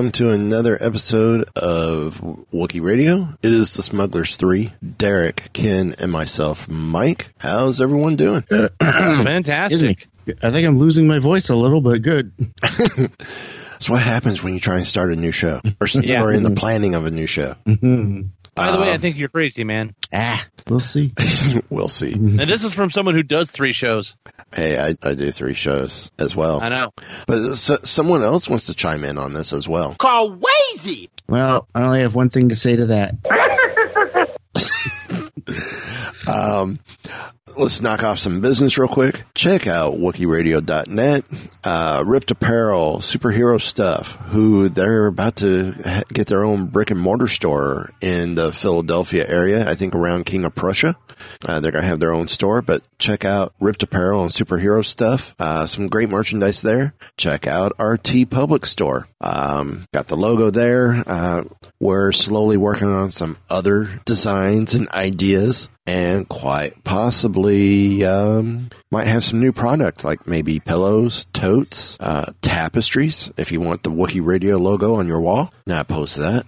Welcome to another episode of Wookie Radio. It is the Smugglers 3, Derek, Ken, and myself, Mike. How's everyone doing? Uh, Fantastic. I think I'm losing my voice a little, but good. That's what happens when you try and start a new show or, Yeah. or in the mm-hmm. planning of a new show. Mm-hmm. By the way, I Um, think you're crazy, man. Ah, we'll see. we'll see. And this is from someone who does three shows. Hey, I, I do three shows as well. I know. But so, someone else wants to chime in on this as well. Call Wazy. Well, I only have one thing to say to that. Let's knock off some business real quick. Check out WookieRadio.net, uh, Ripped Apparel, Superhero Stuff, who they're about to get their own brick and mortar store in the Philadelphia area, I think around King of Prussia. Uh, they're going to have their own store, but check out Ripped Apparel and Superhero Stuff. Uh, some great merchandise there. Check out our TeePublic store. Um, got the logo there. Uh, we're slowly working on some other designs and ideas and quite possibly um, might have some new product like maybe pillows, totes, uh, tapestries. If you want the Wookiee Radio logo on your wall, now post that.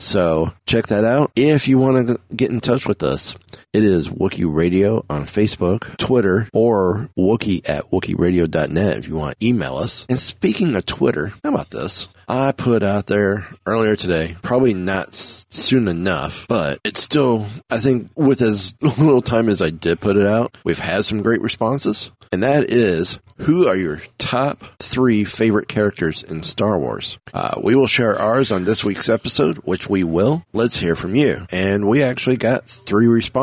So check that out. If you want to get in touch with us, it is Wookie Radio on Facebook, Twitter, or Wookie at WookieRadio.net if you want to email us. And speaking of Twitter, how about this? I put out there earlier today, probably not soon enough, but it's still, I think with as little time as I did put it out, we've had some great responses. And that is, who are your top three favorite characters in Star Wars? Uh, we will share ours on this week's episode, which we will. Let's hear from you. And we actually got three responses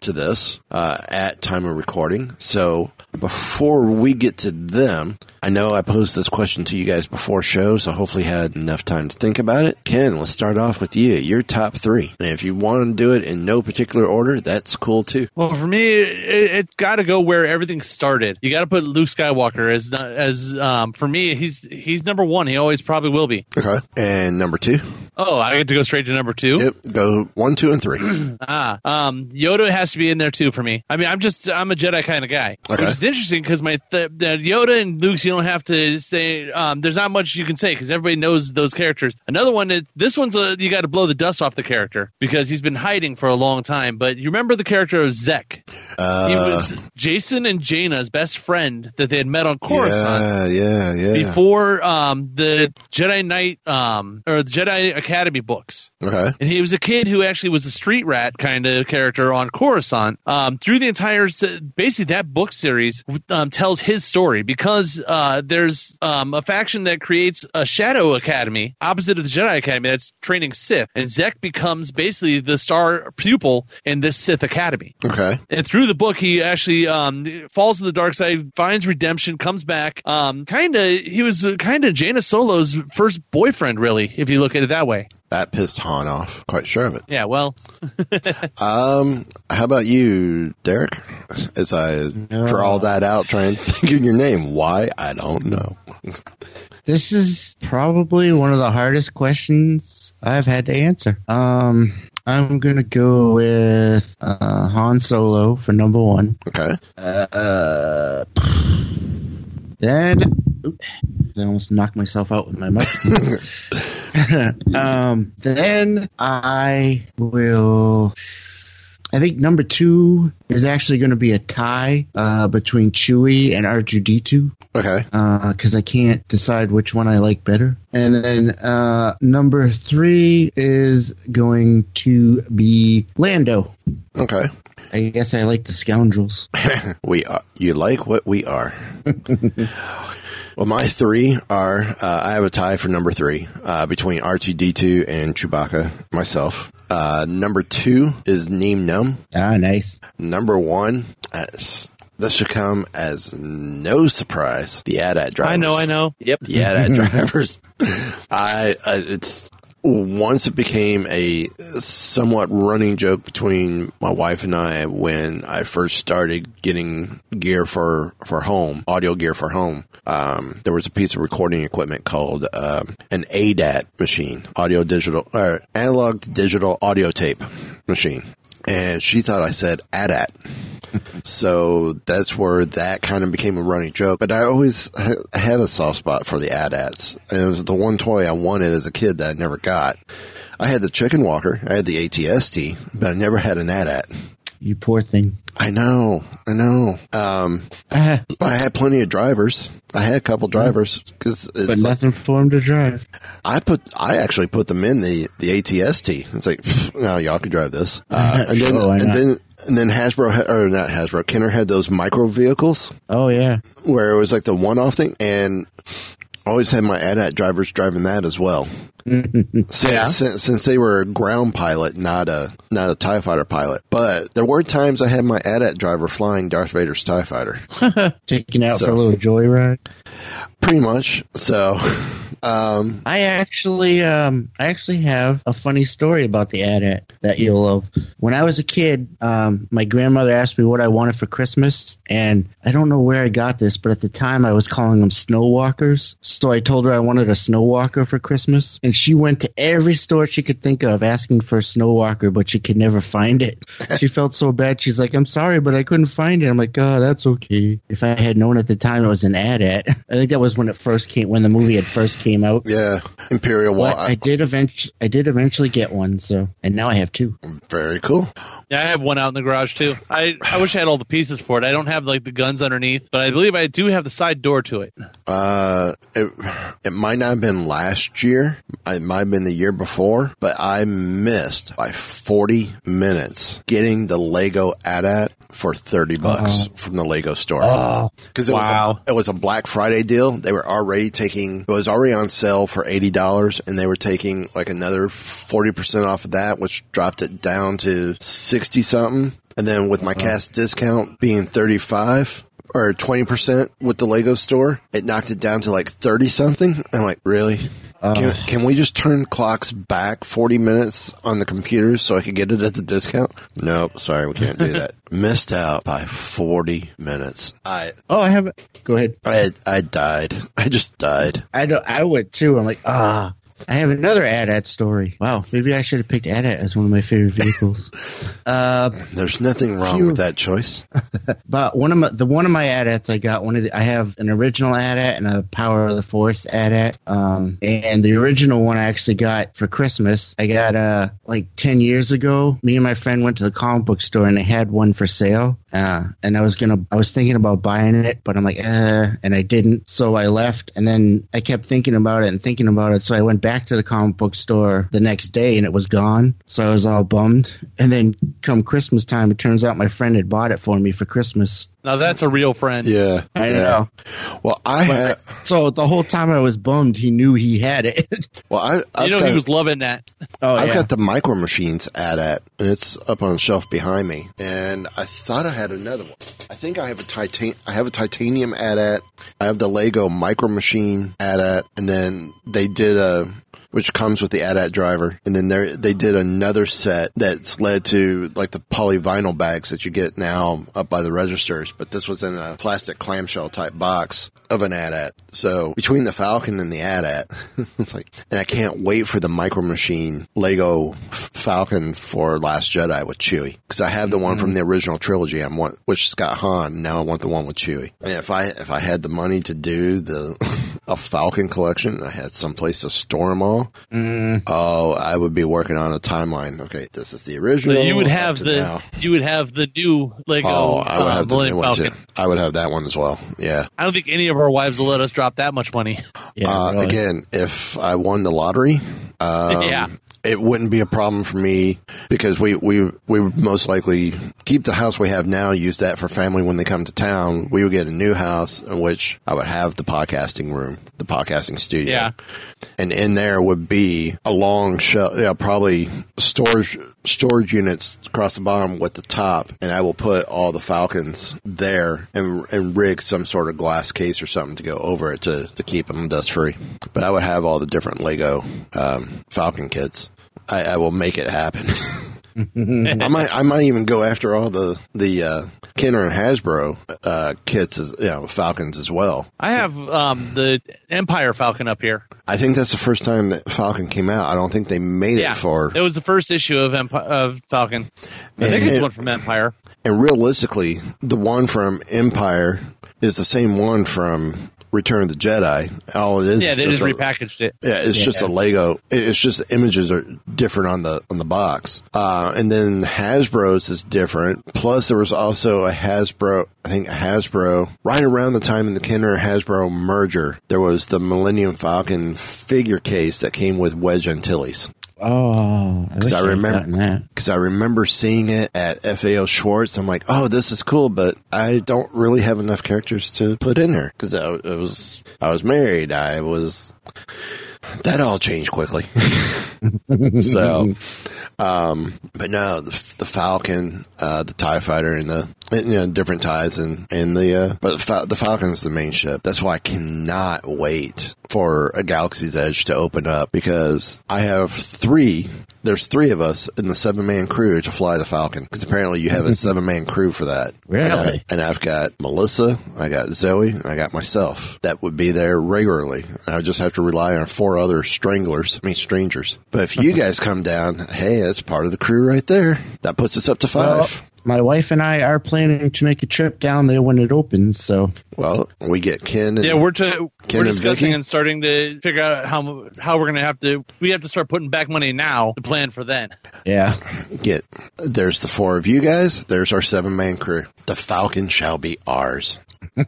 to this uh, at time of recording. So before we get to them, I know I posed this question to you guys before show, so hopefully had enough time to think about it. Ken, let's start off with you. Your top three. And if you want to do it in no particular order, that's cool too. Well, for me, it, it's got to go where everything started. You got to put Luke Skywalker as as um, for me. He's he's number one. He always probably will be. Okay. And number two. Oh, I get to go straight to number two. Yep. Go one, two, and three. Ah, um, Yoda has to be in there too for me. I mean, I'm just I'm a Jedi kind of guy, Okay. which is interesting because my th- the Yoda and Luke's you don't have to say. Um, there's not much you can say because everybody knows those characters. Another one is this one's a, you got to blow the dust off the character because he's been hiding for a long time. But you remember the character of Zek? Uh, He was Jacen and Jaina's best friend that they had met on Coruscant yeah, yeah, yeah. before um, the Jedi Knight um, or the Jedi Academy books. okay. And he was a kid who actually was a street rat kind of character on Coruscant. Um, through the entire, basically that book series um, tells his story because uh, there's um, a faction that creates a Shadow Academy opposite of the Jedi Academy that's training Sith, and Zek becomes basically the star pupil in this Sith Academy. Okay. And through the book, he actually um, falls to the dark side, finds redemption, comes back. Um, kind of, he was kind of Jaina Solo's first boyfriend, really, if you look at it that way. That pissed Han off. Quite sure of it. Yeah, well, Um, how about you, Derek? As I draw that out, try and think of your name. Why? I don't know. This is probably one of the hardest questions I've had to answer. Um, I'm gonna go with uh, Han Solo for number one. Okay. Uh, then, oop, I almost knocked myself out with my mic. um, then I will. I think number two is actually going to be a tie uh, between Chewie and R2D2 Okay. because I can't decide which one I like better. And then uh, number three is going to be Lando. Okay. I guess I like the scoundrels. We are, you like what we are. well, my three are, uh, I have a tie for number three, uh, between R2D2 and Chewbacca, myself. Uh, number two is Nien Nunb. Ah, nice. Number one, uh, this should come as no surprise. The AT-AT drivers. I know, I know. Yep. The AT-AT drivers. I, uh, it's, once it became a somewhat running joke between my wife and I when I first started getting gear for, for home, audio gear for home. Um, there was a piece of recording equipment called, um, an ADAT machine, audio digital, or analog digital audio tape machine. And she thought I said ADAT. So that's where that kind of became a running joke. But I always ha- had a soft spot for the AT-ATs. And it was the one toy I wanted as a kid that I never got. I had the chicken walker. I had the ATST, but I never had an AT-AT. You poor thing. I know, I know. Um, but I had plenty of drivers. I had a couple drivers because but it's like, nothing for him to drive. I put, I actually put them in the, the ATST. It's like, pfft, no, y'all can drive this. Uh, and then, Oh, and then, and then Hasbro, or not Hasbro, Kenner had those micro vehicles. Oh yeah. where it was like the one off thing and always had my AT-AT drivers driving that as well. since, Yeah. since, since they were a ground pilot, not a not a Tie Fighter pilot, but there were times I had my AT-AT driver flying Darth Vader's Tie Fighter, Taking out So- for a little joyride. pretty much. So, um, I actually, um, I actually have a funny story about the AT-AT that you'll love. When I was a kid, um, my grandmother asked me what I wanted for Christmas, and I don't know where I got this, but at the time I was calling them snow walkers. So I told her I wanted a snow walker for Christmas, and she went to every store she could think of asking for a snow walker, but she could never find it. she felt so bad. She's like, "I'm sorry, but I couldn't find it." I'm like, "Oh, that's okay." If I had known at the time it was an AT-AT, I think that was when it first came, when the movie had first came out. yeah, Imperial But Wa- I did eventually, I did eventually get one. So, and now I have two. very cool. Yeah, I have one out in the garage too. I, I wish I had all the pieces for it. I don't have like the guns underneath, but I believe I do have the side door to it. Uh, it, it might not have been last year. It might have been the year before, but I missed by 40 minutes getting the Lego AT-AT for 30 bucks uh-huh. from the Lego store. Oh, Cause it Wow. was, a, it was a Black Friday deal. They were already taking, it was already on sale for $80 and they were taking like another 40% off of that, which dropped it down to 60 something. And then with my uh-huh. cast discount being 35, or 20% with the Lego store, it knocked it down to like 30 something. I'm like, really? Can, can we just turn clocks back 40 minutes on the computers so I could get it at the discount? Nope, sorry, we can't do that. Missed out by 40 minutes. I, Oh, I have it. Go ahead. I, I died. I just died. I don't. I would too. I'm like, ah. I have another AT-AT story. Wow, maybe I should have picked AT-AT as one of my favorite vehicles. uh, There's nothing wrong with that choice. but one of my the one of my AT-ATs I got one of the, I have an original AT-AT and a Power of the Force AT-AT. Um, and the original one I actually got for Christmas. I got uh like ten years ago. Me and my friend went to the comic book store and they had one for sale. Uh, and I was gonna I was thinking about buying it, but I'm like, uh, and I didn't. So I left, and then I kept thinking about it and thinking about it. So I went back to the comic book store the next day, and it was gone. So I was all bummed. And then come Christmas time, it turns out my friend had bought it for me for Christmas. Now that's a real friend. Yeah. I yeah. know. Well, I had, So the whole time I was bummed, he knew he had it. well, I, I've You know got, he was loving that. oh I've yeah. got the micro machines AT-AT, and it's up on the shelf behind me. And I thought I had another one. I think I have a titan. I have a titanium AT-AT. I have the Lego micro machine AT-AT, and then they did a. Which comes with the AT-AT driver, and then there they did another set that's led to like the polyvinyl bags that you get now up by the registers. But this was in a plastic clamshell type box of an AT-AT. So between the Falcon and the AT-AT, it's like, and I can't wait for the Micro Machine Lego Falcon for Last Jedi with Chewie because I have the one from mm-hmm. the original trilogy. I want, which got Han. Now I want the one with Chewie. And if I if I had the money to do the a Falcon collection. I had some place to store them all. Mm, Oh, I would be working on a timeline. Okay, this is the So original. you would have the now. you would have the new Lego Oh, I would uh, have the Millennium new one Falcon. too. I would have that one as well. Yeah. I don't think any of our wives will let us drop that much money. yeah, uh, really. Again, if I won the lottery, um, Yeah. It wouldn't be a problem for me because we we we would most likely keep the house we have now, use that for family when they come to town. We would get a new house in which I would have the podcasting room, the podcasting studio. Yeah. And in there would be a long shelf, yeah, probably storage storage units across the bottom with the top, and I will put all the Falcons there and and rig some sort of glass case or something to go over it to to keep them dust free. But I would have all the different Lego um, Falcon kits. I, I will make it happen. I might I might even go after all the the uh, Kenner and Hasbro uh, kits, as, you know, Falcons as well. I have um, the Empire Falcon up here. I think that's the first time that Falcon came out. I don't think they made Yeah, it for it was the first issue of Empi- of Falcon. I think it's it- one from Empire. And realistically, the one from Empire is the same one from Return of the Jedi. All it is, Yeah, is they just just a, repackaged it. yeah, it's just a Lego. It's just the images are different on the on the box. Uh, and then Hasbro's is different. Plus, there was also a Hasbro. I think Hasbro right around the time in the Kenner Hasbro merger, there was the Millennium Falcon figure case that came with Wedge Antilles. Oh, because I I'd remember- because I remember seeing it at FAO Schwarz. I'm like, oh, this is cool, but I don't really have enough characters to put in there because I, I was I was married. I was that all changed quickly. so, um, but no, the, the Falcon, uh, the Tie Fighter, and the you know different ties and and the uh, but the, Fal- the Falcon's the main ship. That's why I cannot wait for a Galaxy's Edge to open up because I have three. There's three of us in the seven man crew to fly the Falcon because apparently you have a seven man crew for that. Really? And, I, I've got Melissa, I got Zoe, and I got myself that would be there regularly. I would just have to rely on four other stranglers, I mean strangers. But if you guys come down, hey, that's part of the crew right there. That puts us up to Well, five. My wife and I are planning to make a trip down there when it opens. So Well, we get Ken. And, Yeah, we're to Ken we're and discussing Vicky? and starting to figure out how how we're gonna have to. We have to start putting back money now to plan for then. yeah, get there's the four of you guys there's our seven man crew the falcon shall be ours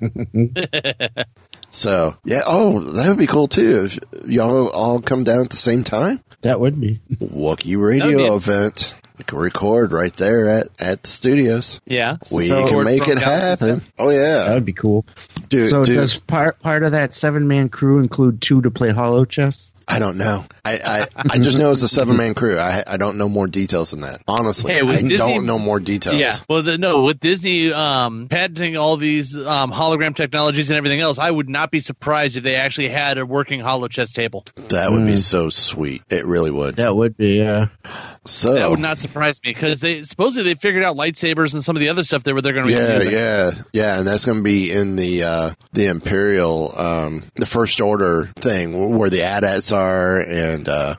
so yeah oh that would be cool too if y'all all come down at the same time that would be. wookie That'd be radio event we can record right there at at the studios Yeah, we So- can make it happen stuff. oh That would be cool. dude, so dude does part part of that seven man crew include two to play hollow chess? i don't know i i, I just know it's a seven man crew I, I don't know more details than that honestly Hey, with i Disney- don't know more details Yeah. Well, the, no, with Disney um, patenting all these um, hologram technologies and everything else, I would not be surprised if they actually had a working hollow chess table. that would be so sweet it really would That would be. Uh, so That would not surprise me because they supposedly they figured out lightsabers and some of the other stuff they were they're going to Yeah, using. yeah, yeah, and that's going to be in the uh, the Imperial, um, the First Order thing where the AT-ATs are, and uh,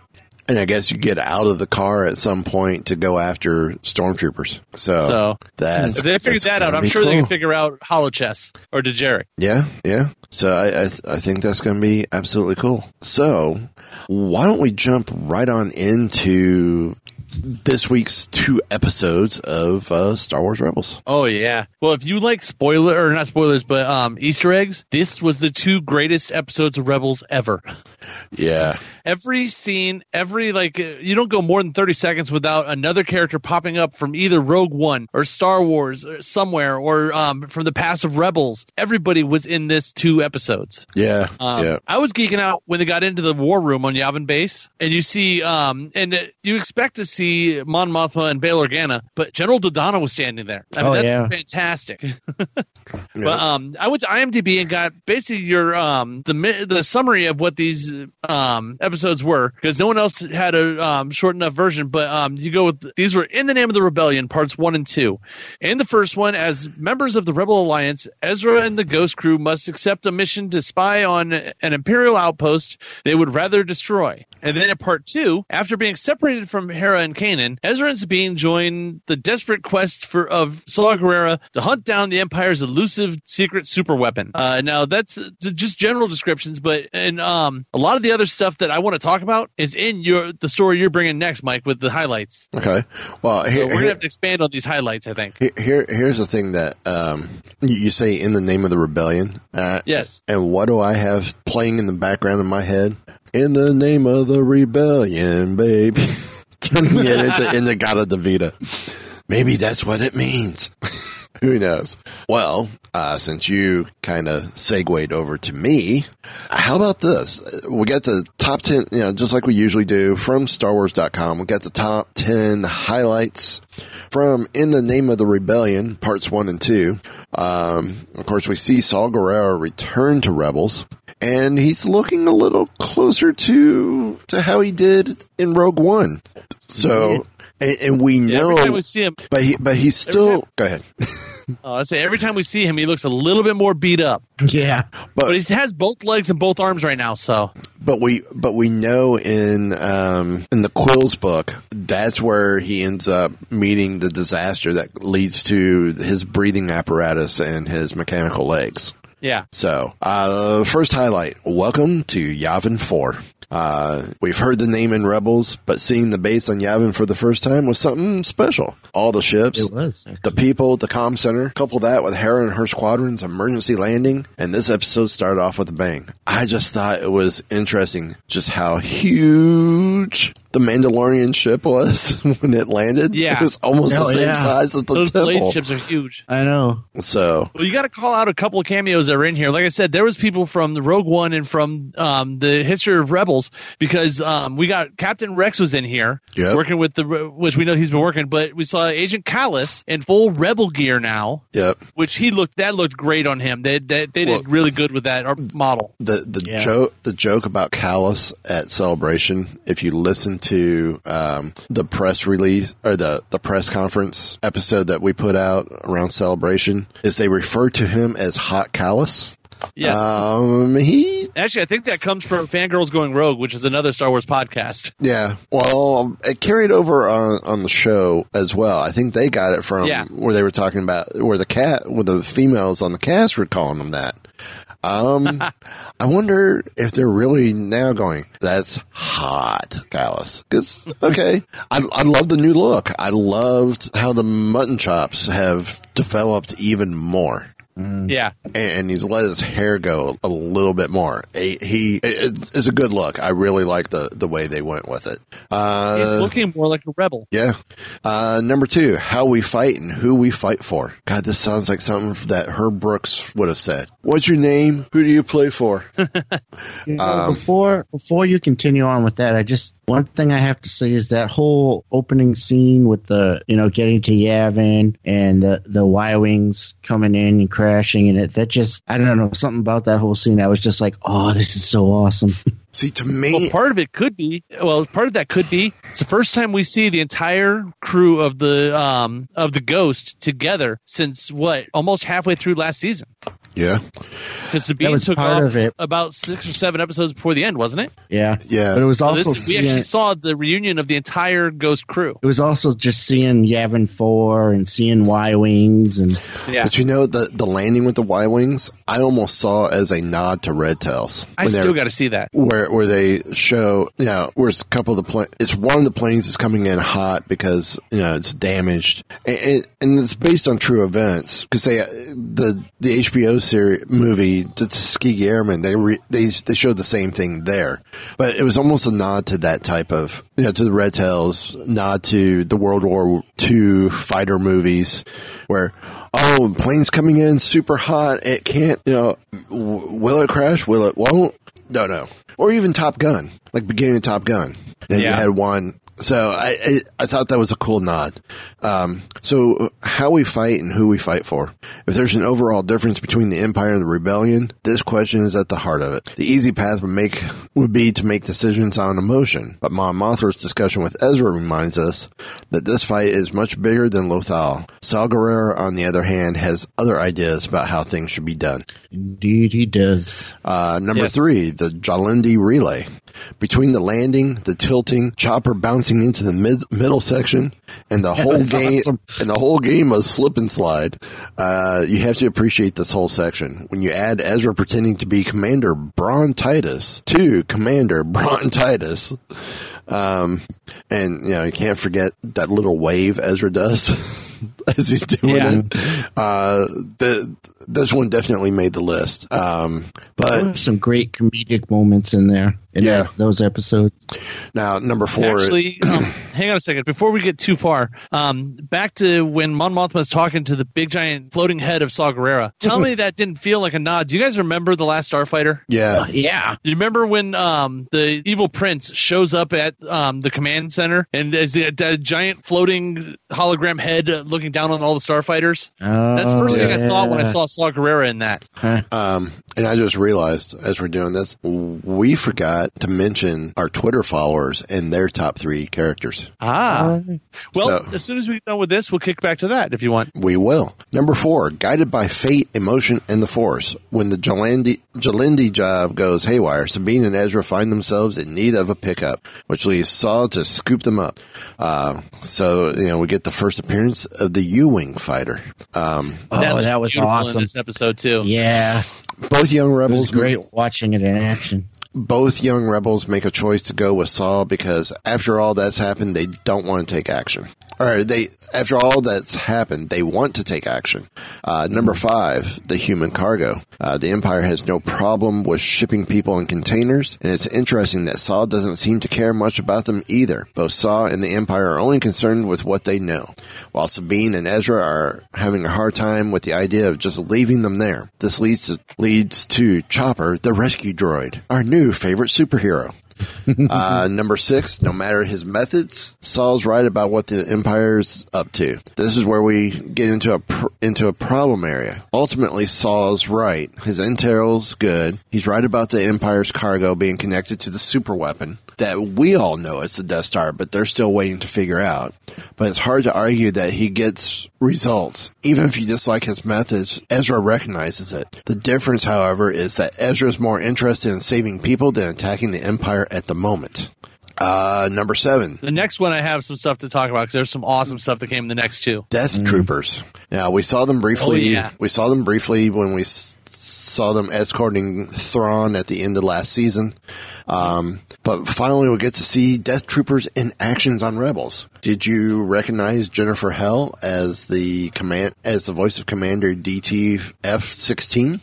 and I guess you get out of the car at some point to go after stormtroopers. So, So that's if they figured that out, I'm sure they can figure out hollow chess or Dejarik. Yeah, yeah. So I I, th- I think that's going to be absolutely cool. So why don't we jump right on into this week's two episodes of uh, Star Wars Rebels? Oh yeah. Well, if you like spoiler or not spoilers, but um, Easter eggs, this was the two greatest episodes of Rebels ever. Yeah, Every scene, every like, you don't go more than thirty seconds without another character popping up from either Rogue One or Star Wars or somewhere, or um, from the past of Rebels. Everybody was in this two episodes. yeah, Um, yeah. I was geeking out when they got into the war room on Yavin Base, and you see, um, and uh, you expect to see Mon Mothma and Bail Organa, but General Dodonna was standing there. I mean, Oh, that's yeah. fantastic. But um, I went to IMDb and got basically your um the the summary of what these um episodes were because no one else had a um short enough version. But um, you go with these were in the name of the rebellion parts one and two. In the first one, as members of the Rebel Alliance, Ezra and the Ghost Crew must accept a mission to spy on an Imperial outpost they would rather destroy. And then in part two, after being separated from Hera and on Kanan, Ezra and Sabine join the desperate quest for of Saw Gerrera to hunt down the Empire's elusive secret super weapon. Uh, now that's uh, just general descriptions, but and um, a lot of the other stuff that I want to talk about is in your the story you're bringing next, Mike, with the highlights. Okay. Well, So we're gonna here, have to expand on these highlights, I think. here- here's the thing that um, you, you say in the name of the rebellion. Uh, Yes. And what do I have playing in the background of my head? In the name of the rebellion, baby. Turning it into In-A-Gadda-Da-Vida. Maybe that's what it means. Who knows? Well, uh, since you kind of segued over to me, how about this? We got the top 10, you know, just like we usually do from StarWars.com. We got the top 10 highlights from In the Name of the Rebellion, parts one and two. Um, of course, we see Saw Gerrera return to Rebels, and he's looking a little closer to to how he did in Rogue One. So, and, and we Yeah, know, every time we see him, but he, but he's still. Go ahead. uh, I say every time we see him, he looks a little bit more beat up. Yeah. But he has both legs and both arms right now, so But we, but we know in um, in the Quills book, that's where he ends up meeting the disaster that leads to his breathing apparatus and his mechanical legs. yeah. So, uh, first highlight: Welcome to Yavin Four. Uh, we've heard the name in Rebels, but seeing the base on Yavin for the first time was something special. All the ships, It was. the people, the comm center. Couple that with Hera and her squadron's emergency landing, and this episode started off with a bang. I just thought it was interesting just how huge the Mandalorian ship was when it landed. Yeah. it was almost the Oh, same yeah. size as the Those temple. blade ships are huge. I know. So Well, you got to call out a couple of cameos that are in here. Like I said, there was people from the Rogue One and from um, the History of Rebels because um, we got Captain Rex was in here Yep. working with the which we know he's been working, but we saw Agent Kallus in full Rebel gear now, yep. which he looked that looked great on him. They they, they Well- did really good with that uh, model. the the Yeah. joke the joke about Kallus at Celebration. If you listen to um, the press release or the the press conference episode that we put out around Celebration, is they refer to him as Hot Kallus. Yeah. Um, he Actually, I think that comes from Fangirls Going Rogue, which is another Star Wars podcast. yeah. Well, it carried over on on the show as well. I think they got it from Yeah. where they were talking about where the cat, where the females on the cast were calling them that. Um, I wonder if they're really now going, that's hot, Kallus. Cause, okay. I, I love the new look. I loved how the mutton chops have developed even more. Yeah. And he's let his hair go a little bit more. He, he it, a good look. I really like the, the way they went with it. He's Uh, looking more like a rebel. yeah. Uh, number two, how we fight and who we fight for. God, this sounds like something that Herb Brooks would have said. What's your name? Who do you play for? You know, before before you continue on with that, I just one thing I have to say is that whole opening scene with the you know getting to Yavin and the the Y wings coming in and crashing and it that just I don't know something about that whole scene. I was just like, oh, this is so awesome. See, to me, Well, part of it could be. Well, part of that could be. It's the first time we see the entire crew of the um of the Ghost together since what almost halfway through last season. Yeah, Because Sabine was took part off of it. about six or seven episodes before the end, wasn't it? yeah, Yeah. But it was So this- also we seeing, actually saw the reunion of the entire Ghost crew. it was also just seeing Yavin four and seeing Y wings and Yeah, But you know, the, the landing with the Y Wings, I almost saw as a nod to Red Tails. I still got to see that. where where they show you know where it's a couple of the plane it's one of the planes is coming in hot because you know it's damaged and, and, and it's based on true events because they the the HBO series movie the Tuskegee Airmen they re, they they showed the same thing there but it was almost a nod to that type of you know to the Red Tails nod to the World War II fighter movies where oh plane's coming in super hot it can't you know w- will it crash will it won't no, no. Or even Top Gun, like beginning of Top Gun. And you had one. So I, I I thought that was a cool nod. Um, so how we fight and who we fight for. If there's an overall difference between the Empire and the Rebellion, this question is at the heart of it. The easy path would make would be to make decisions on emotion, but Mon Mothma's discussion with Ezra reminds us that this fight is much bigger than Lothal. Saw Gerrera, on the other hand, has other ideas about how things should be done. indeed he does. Uh, number Yes. three, the Jalindi relay. Between the landing, the tilting, chopper bouncing into the mid- middle section, and the whole game awesome. and the whole game of slip and slide, uh, you have to appreciate this whole section. When you add Ezra pretending to be Commander Brom Titus to Commander Brom Titus, um, and you know you can't forget that little wave Ezra does as he's doing Yeah. it. Uh, the this one definitely made the list. Um, There but were some great comedic moments in there in Yeah. that, those episodes. now number four. Actually, um, hang on a second. Before we get too far, um, back to when Mon Mothma was talking to the big giant floating head of Saw Gerrera. Tell me that didn't feel like a nod. Do you guys remember the Last Starfighter? yeah, Yeah. Do you remember when um, the evil prince shows up at um, the command center and there's a, a giant floating hologram head uh, looking down on all the starfighters? That's the first thing I thought when I saw Saw Gerrera in that. Huh. Um, and I just realized as we're doing this, we forgot to mention our Twitter followers and their top three characters. Ah. Well, So- as soon as we're done with this, we'll kick back to that if you want. We will. Number four, guided by fate, emotion, and the force. When the Jalindi, Jalindi job goes haywire, Sabine and Ezra find themselves in need of a pickup, which leaves Saw to scoop them up. Uh, so, you know, we get the first appearance of the U-Wing fighter. Um, Oh, that was awesome. in this episode too. Yeah. both young It was rebels great watching it in action. both young rebels make a choice to go with Saw because after all that's happened, they don't want to take action. Or they, after all that's happened, they want to take action. Uh, number five, the human cargo. Uh, the Empire has no problem with shipping people in containers, and it's interesting that Saw doesn't seem to care much about them either. Both Saw and the Empire are only concerned with what they know, while Sabine and Ezra are having a hard time with the idea of just leaving them there. This leads to leads to Chopper, the rescue droid, our new favorite superhero. uh, number six, no matter his methods, Saw's right about what the Empire's up to. This is where we get into a pr- into a problem area. Ultimately, Saw's right. His intel's good. He's right about the Empire's cargo being connected to the super weapon that we all know it's the Death Star, but they're still waiting to figure out. But it's hard to argue that he gets results. Even if you dislike his methods, Ezra recognizes it. The difference, however, is that Ezra is more interested in saving people than attacking the Empire at the moment. Uh, number seven, The next one, I have some stuff to talk about because there's some awesome stuff that came in the next two. Death Troopers. Now, we saw them briefly. Oh, yeah. We saw them briefly when we s- saw them escorting Thrawn at the end of last season. Um, but finally, we'll get to see Death Troopers in actions on Rebels. Did you recognize Jennifer Hale as the command as the voice of Commander DTF sixteen?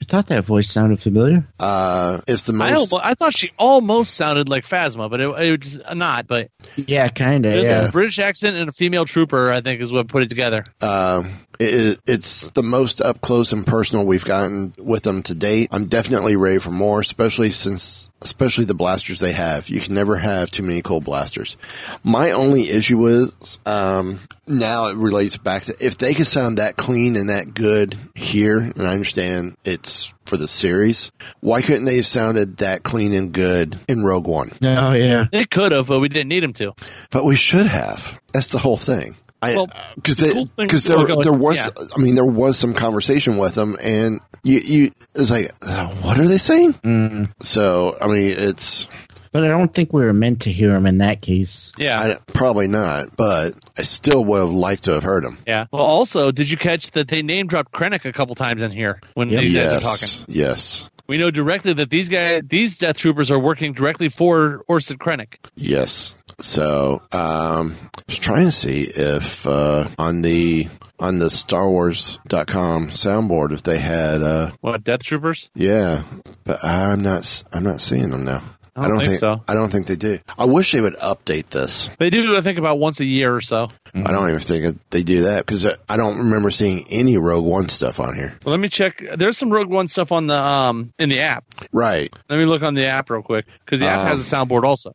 I thought that voice sounded familiar. Uh, it's the I, most. almo- I thought she almost sounded like Phasma, but it, it was not. But Yeah, kind of. Yeah. a British accent and a female trooper, I think, is what put it together. Um, it, it's the most up close and personal we've gotten with them to date. I'm definitely ready for more, especially since, especially the blasters they have. You can never have too many cold blasters. My only issue is, um, now it relates back to if they could sound that clean and that good here, and I understand it's for the series, why couldn't they have sounded that clean and good in Rogue One? Oh, yeah. They could have, but we didn't need them to. But we should have. That's the whole thing. I Well, because the cool thing- because there go ahead. there was Yeah. I mean there was some conversation with them and you you it was like uh, what are they saying? Mm. So I mean it's But I don't think we were meant to hear him in that case. Yeah. I, probably not, but I still would have liked to have heard them. yeah. Well, also, did you catch that they name dropped Krennic a couple times in here when these guys are talking? Yes, yes, We know directly that these guys, these Death Troopers, are working directly for Orson Krennic. yes. So um, I was trying to see if uh, on the on the Star Wars.com soundboard if they had uh, What Death Troopers? Yeah, but I'm not. I'm not seeing them now. I don't think so. I don't think they do. I wish they would update this. They do, I think, about once a year or so. I don't even think they do that because I don't remember seeing any Rogue One stuff on here. Well, let me check. There's some Rogue One stuff on the um in the app. Right Let me look on the app real quick because the app Um, has a soundboard also.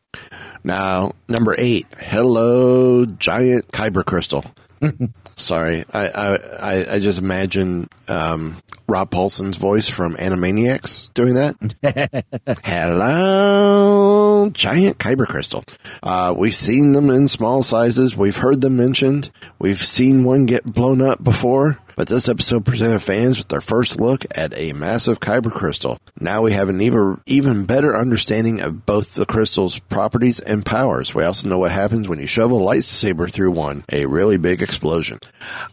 now, number eight. Hello, giant kyber crystal. Sorry, I, I I just imagine um, Rob Paulsen's voice from Animaniacs doing that. Hello, giant kyber crystal. Uh, we've seen them in small sizes. We've heard them mentioned. We've seen one get blown up before. But this episode presented fans with their first look at a massive kyber crystal. Now we have an even, even better understanding of both the crystal's properties and powers. We also know what happens when you shove a lightsaber through one. A really big explosion.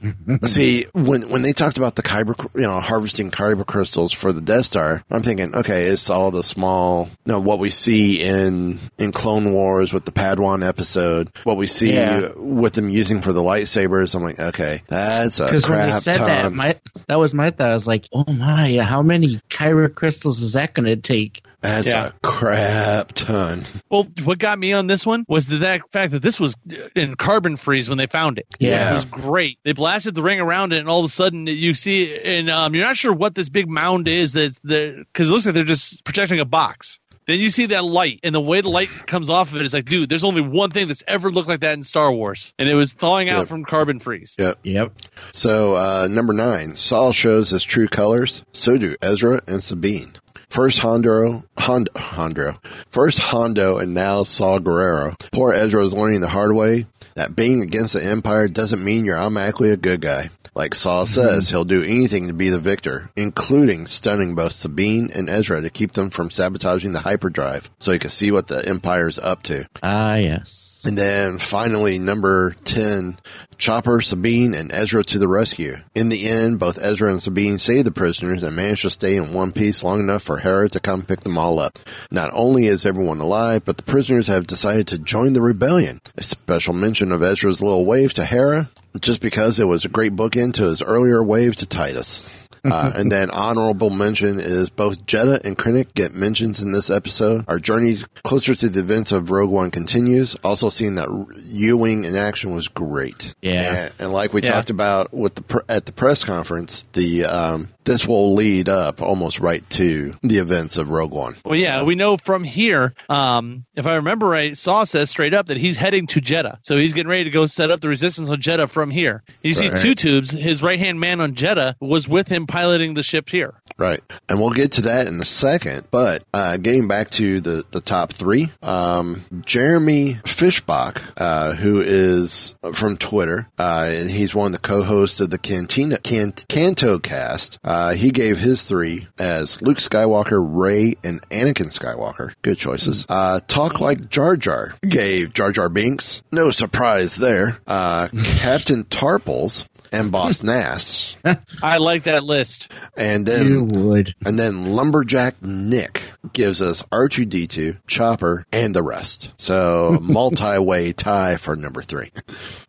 See, when when they talked about the kyber, you know, harvesting kyber crystals for the Death Star, I'm thinking, okay, it's all the small, you know, what we see in in Clone Wars with the Padawan episode, what we see Yeah. with them using for the lightsabers. I'm like, okay, that's a Because when they crap said that, my that was my thought. I was like, "Oh my, how many Kyber crystals is that going to take?" That's Yeah. a crap ton. Well, what got me on this one was the that fact that this was in carbon freeze when they found it. Yeah. it was great. They blasted the ring around it, and all of a sudden you see, and um, you're not sure what this big mound is. That because it looks like they're just protecting a box. Then you see that light, and the way the light comes off of it is like, dude, there's only one thing that's ever looked like that in Star Wars, and it was thawing out Yep. from carbon freeze. Yep. Yep. So uh, number nine, Saw shows his true colors. So do Ezra and Sabine. First Hondo, Hondo, Hondo. First Hondo, and now Saw Gerrera. Poor Ezra is learning the hard way that being against the Empire doesn't mean you're automatically a good guy. Like Saw says, he'll do anything to be the victor, including stunning both Sabine and Ezra to keep them from sabotaging the hyperdrive, so he can see what the Empire's up to. Ah, yes. And then finally, number 10, Chopper, Sabine, and Ezra to the rescue. In the end, both Ezra and Sabine save the prisoners and manage to stay in one piece long enough for Hera to come pick them all up. Not only is everyone alive, but the prisoners have decided to join the rebellion. A special mention of Ezra's little wave to Hera, just because it was a great bookend to his earlier wave to Titus. Uh, and then honorable mention is both Jedha and Krennic get mentions in this episode. Our journey closer to the events of Rogue One continues. Also seeing that U-wing in action was great. Yeah. And, and like we Yeah. talked about with the at the press conference, the um, this will lead up almost right to the events of Rogue One. Well, yeah, we know from here. Um, if I remember right, Saw says straight up that he's heading to Jedha, so he's getting ready to go set up the resistance on Jedha from here. You see, two tubes. His right hand man on Jedha was with him piloting the ship here. Right. And we'll get to that in a second. But uh, getting back to the, the top three, um, Jeremy Fishbach, uh, who is from Twitter, uh, and he's one of the co-hosts of the Cantina Can, Canto cast. Uh, he gave his three as Luke Skywalker, Rey, and Anakin Skywalker. Good choices. Uh, Talk like Jar Jar gave Jar Jar Binks. No surprise there. Uh, Captain Tarpals and Boss Nass. I like that list. And then you would. and then Lumberjack Nick gives us R2D2, Chopper, and the rest. So multi-way tie for number three.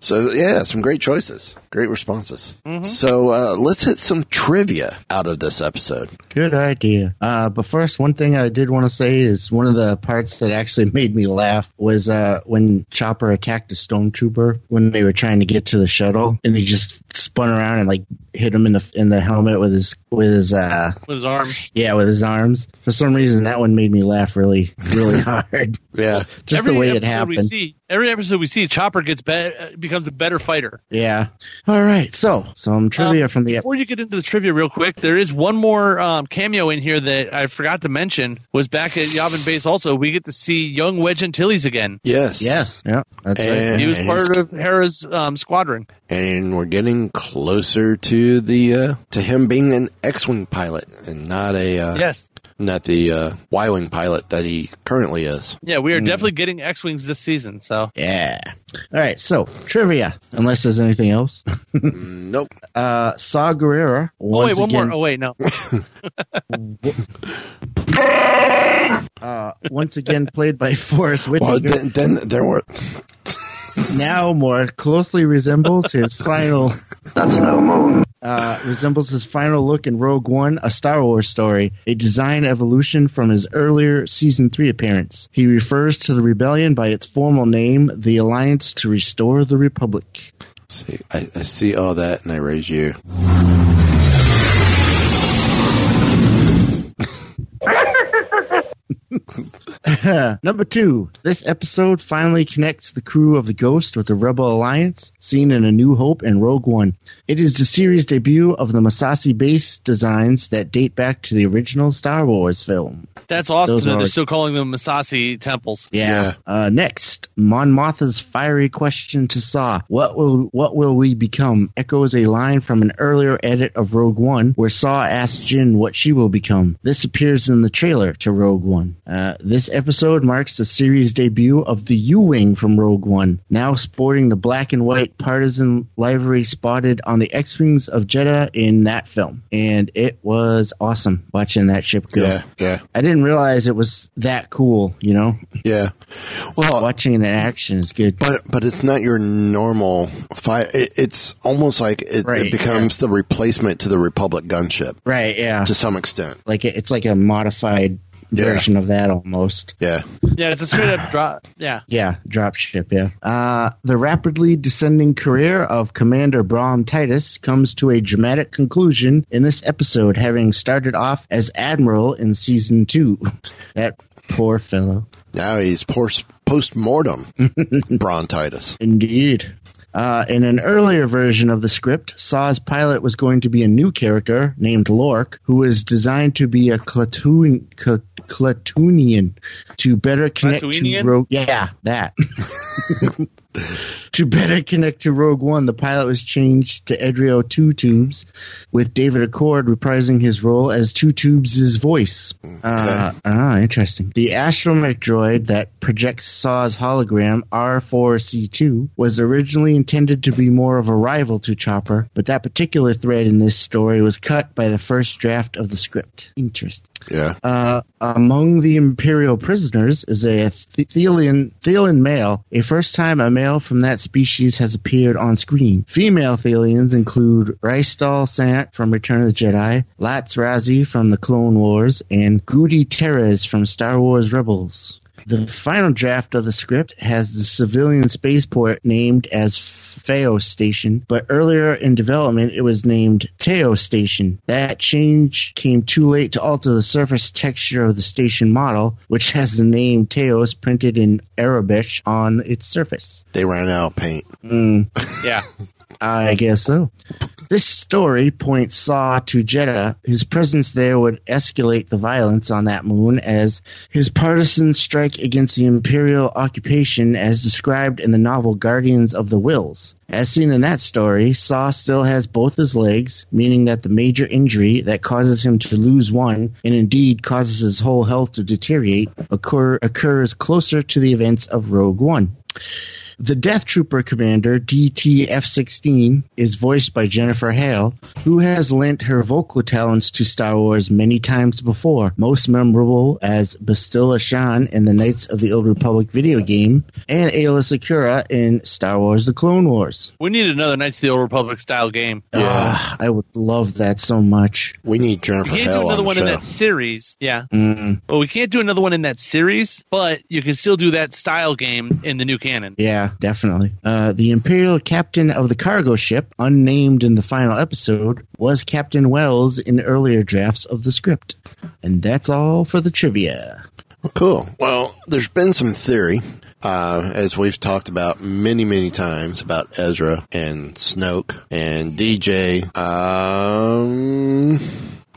So yeah, some great choices. Great responses. So uh, let's hit some trivia out of this episode. Good idea. Uh, but first, one thing I did want to say is one of the parts that actually made me laugh was uh, when Chopper attacked a stormtrooper when they were trying to get to the shuttle, and he just spun around and like hit him in the in the helmet with his with his uh With his arms. yeah with his arms. For some reason, that one made me laugh really really hard. Yeah. Just every the way it episode we see, every episode we see, Chopper gets be- uh, becomes a better fighter. Yeah. All right. So some trivia Um, from the Before you get into the trivia, real quick, there is one more um, cameo in here that I forgot to mention. Was back at Yavin Base. Also, we get to see young Wedge Antilles again. Yes. yes. Yeah. That's right. He was part of Hera's um, squadron. and we're getting closer to the uh, to him being an X-wing pilot and not a uh, Yes, not the uh, Y-wing pilot that he currently is. yeah, we are definitely getting X wings this season. So Yeah. All right. So trivia, unless there's anything else. Nope. Uh, Saw Gerrera. Oh wait, one again, more. Oh wait, no. uh, once again played by Forest Well, Whitaker, then, then there were now more closely resembles his final. That's no moon. Uh, resembles his final look in Rogue One, a Star Wars story, a design evolution from his earlier season three appearance. He refers to the rebellion by its formal name, the Alliance to Restore the Republic. See, I, I see all that, and I raise you. Number two, this episode finally connects the crew of the Ghost with the Rebel Alliance, seen in A New Hope and Rogue One. It is the series debut of the Massassi base designs that date back to the original Star Wars film. That's awesome Those that are- they're still calling them Massassi temples. Yeah. Uh, next, Mon Mothma's fiery question to Saw: "What will what will we become?" echoes a line from an earlier edit of Rogue One, where Saw asks Jyn what she will become. This appears in the trailer to Rogue One. Uh, this episode marks the series debut of the U-wing from Rogue One, now sporting the black and white partisan livery spotted on the X-wings of Jedha in that film, and it was awesome watching that ship go. Yeah, yeah, I didn't realize it was that cool, you know? yeah. Well, Watching it in action is good. but but it's not your normal fire. It, it's almost like it, Right, it becomes the replacement to the Republic gunship Right, yeah. to some extent. like it- it's like a modified Yeah. version of that almost. Yeah, Yeah, it's a straight up drop. Yeah. Yeah, dropship, yeah. Uh, the rapidly descending career of Commander Brom Titus comes to a dramatic conclusion in this episode, having started off as Admiral in season two. That poor fellow. now he's post mortem bronchitis. Indeed. Uh, in an earlier version of the script, Saw's pilot was going to be a new character named Lork, who was designed to be a Clatoon, Cl- to better connect to Klatooinian? Rogue. Yeah, that. to better connect to Rogue One, the pilot was changed to Edrio Two Tubes, with David Acord reprising his role as Two Tubes' voice. Uh, ah, interesting. The astromech droid that projects Saw's hologram R4C2 was originally intended to be more of a rival to Chopper, but that particular thread in this story was cut by the first draft of the script. Interesting. Yeah, Uh, among the Imperial prisoners is a Th- Theelin, Theelin male. A first time a male from that species has appeared on screen. Female Theelins include Rystall Sant from Return of the Jedi, Latts Razzi from the Clone Wars, and Gooti Terez from Star Wars Rebels. The final draft of the script has the civilian spaceport named as Feo Station, but earlier in development it was named Teo Station. That change came too late to alter the surface texture of the station model, which has the name Teos printed in Aurebesh on its surface. they ran out of paint. Mm. Yeah. I guess so. This story points Saw to Jedha. His presence there would escalate the violence on that moon as his partisans strike against the Imperial occupation as described in the novel Guardians of the Whills. As seen in that story, Saw still has both his legs, meaning that the major injury that causes him to lose one and indeed causes his whole health to deteriorate occur, occurs closer to the events of Rogue One. The Death Trooper commander, DTF 16, is voiced by Jennifer Hale, who has lent her vocal talents to Star Wars many times before, most memorable as Bastila Shan in the Knights of the Old Republic video game, and Aayla Secura in Star Wars The Clone Wars. We need another Knights of the Old Republic style game. Ah, I would love that so much. We need Jennifer We can't Hale do another the one show. in that series. Yeah. Mm, Well, we can't do another one in that series, but you can still do that style game in the new canon. Yeah, definitely. Uh, the Imperial captain of the cargo ship, unnamed in the final episode, was Captain Wells in earlier drafts of the script. And that's all for the trivia. Well, cool. Well, there's been some theory, uh, as we've talked about many, many times about Ezra and Snoke and DJ. Um,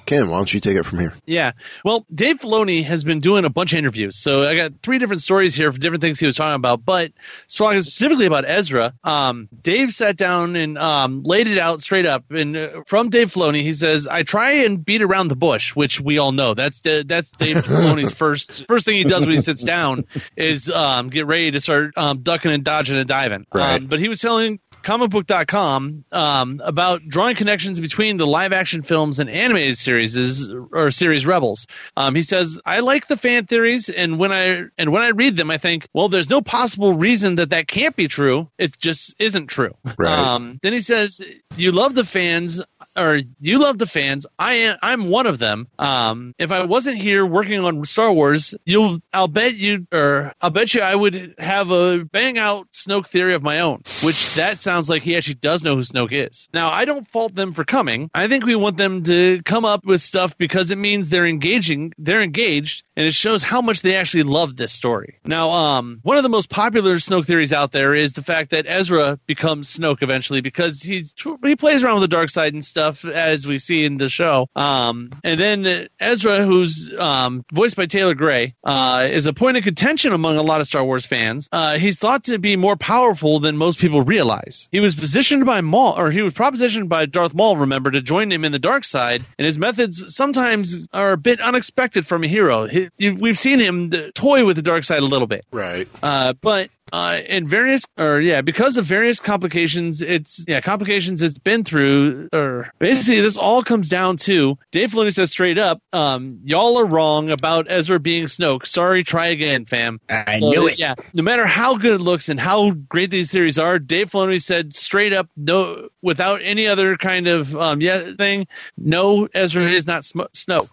Ken, why don't you take it from here? Yeah. Well, Dave Filoni has been doing a bunch of interviews. So I got three different stories here for different things he was talking about. But specifically about Ezra, um, Dave sat down and um, laid it out straight up. And uh, from Dave Filoni, he says, "I try and beat around the bush," which we all know. That's that's Dave Filoni's first first thing he does when he sits down is um, get ready to start um, ducking and dodging and diving. Right. Um, but he was telling comicbook.com um, about drawing connections between the live action films and animated series is, or series rebels. Um, he says i like the fan theories and when i and when i read them i think well there's no possible reason that that can't be true. It just isn't true. Right. um, then he says you love the fans or you love the fans i am i'm one of them um, if i wasn't here working on star wars you'll i'll bet you or i'll bet you i would have a bang out snoke theory of my own which that sounds like he actually does know who Snoke is. Now, I don't fault them for coming. I think we want them to come up with stuff because it means they're engaging, they're engaged, and it shows how much they actually love this story. Now, um, one of the most popular Snoke theories out there is the fact that Ezra becomes Snoke eventually because he's he plays around with the dark side and stuff as we see in the show. Um, and then Ezra, who's um, voiced by Taylor Gray, uh, is a point of contention among a lot of Star Wars fans. Uh, he's thought to be more powerful than most people realize. He was positioned by Maul, or he was propositioned by Darth Maul, remember, to join him in the dark side, and his methods sometimes are a bit unexpected from a hero. He, we've seen him uh, toy with the dark side a little bit. Right. Uh, but uh, in various, or yeah, because of various complications, it's yeah complications it's been through, or basically this all comes down to Dave Filoni says straight up, um, y'all are wrong about Ezra being Snoke. Sorry, try again, fam. I So, knew it. Yeah, no matter how good it looks and how great these theories are, Dave Filoni said straight up, no, without any other kind of um, yeah thing, no, Ezra is not Sm- Snoke.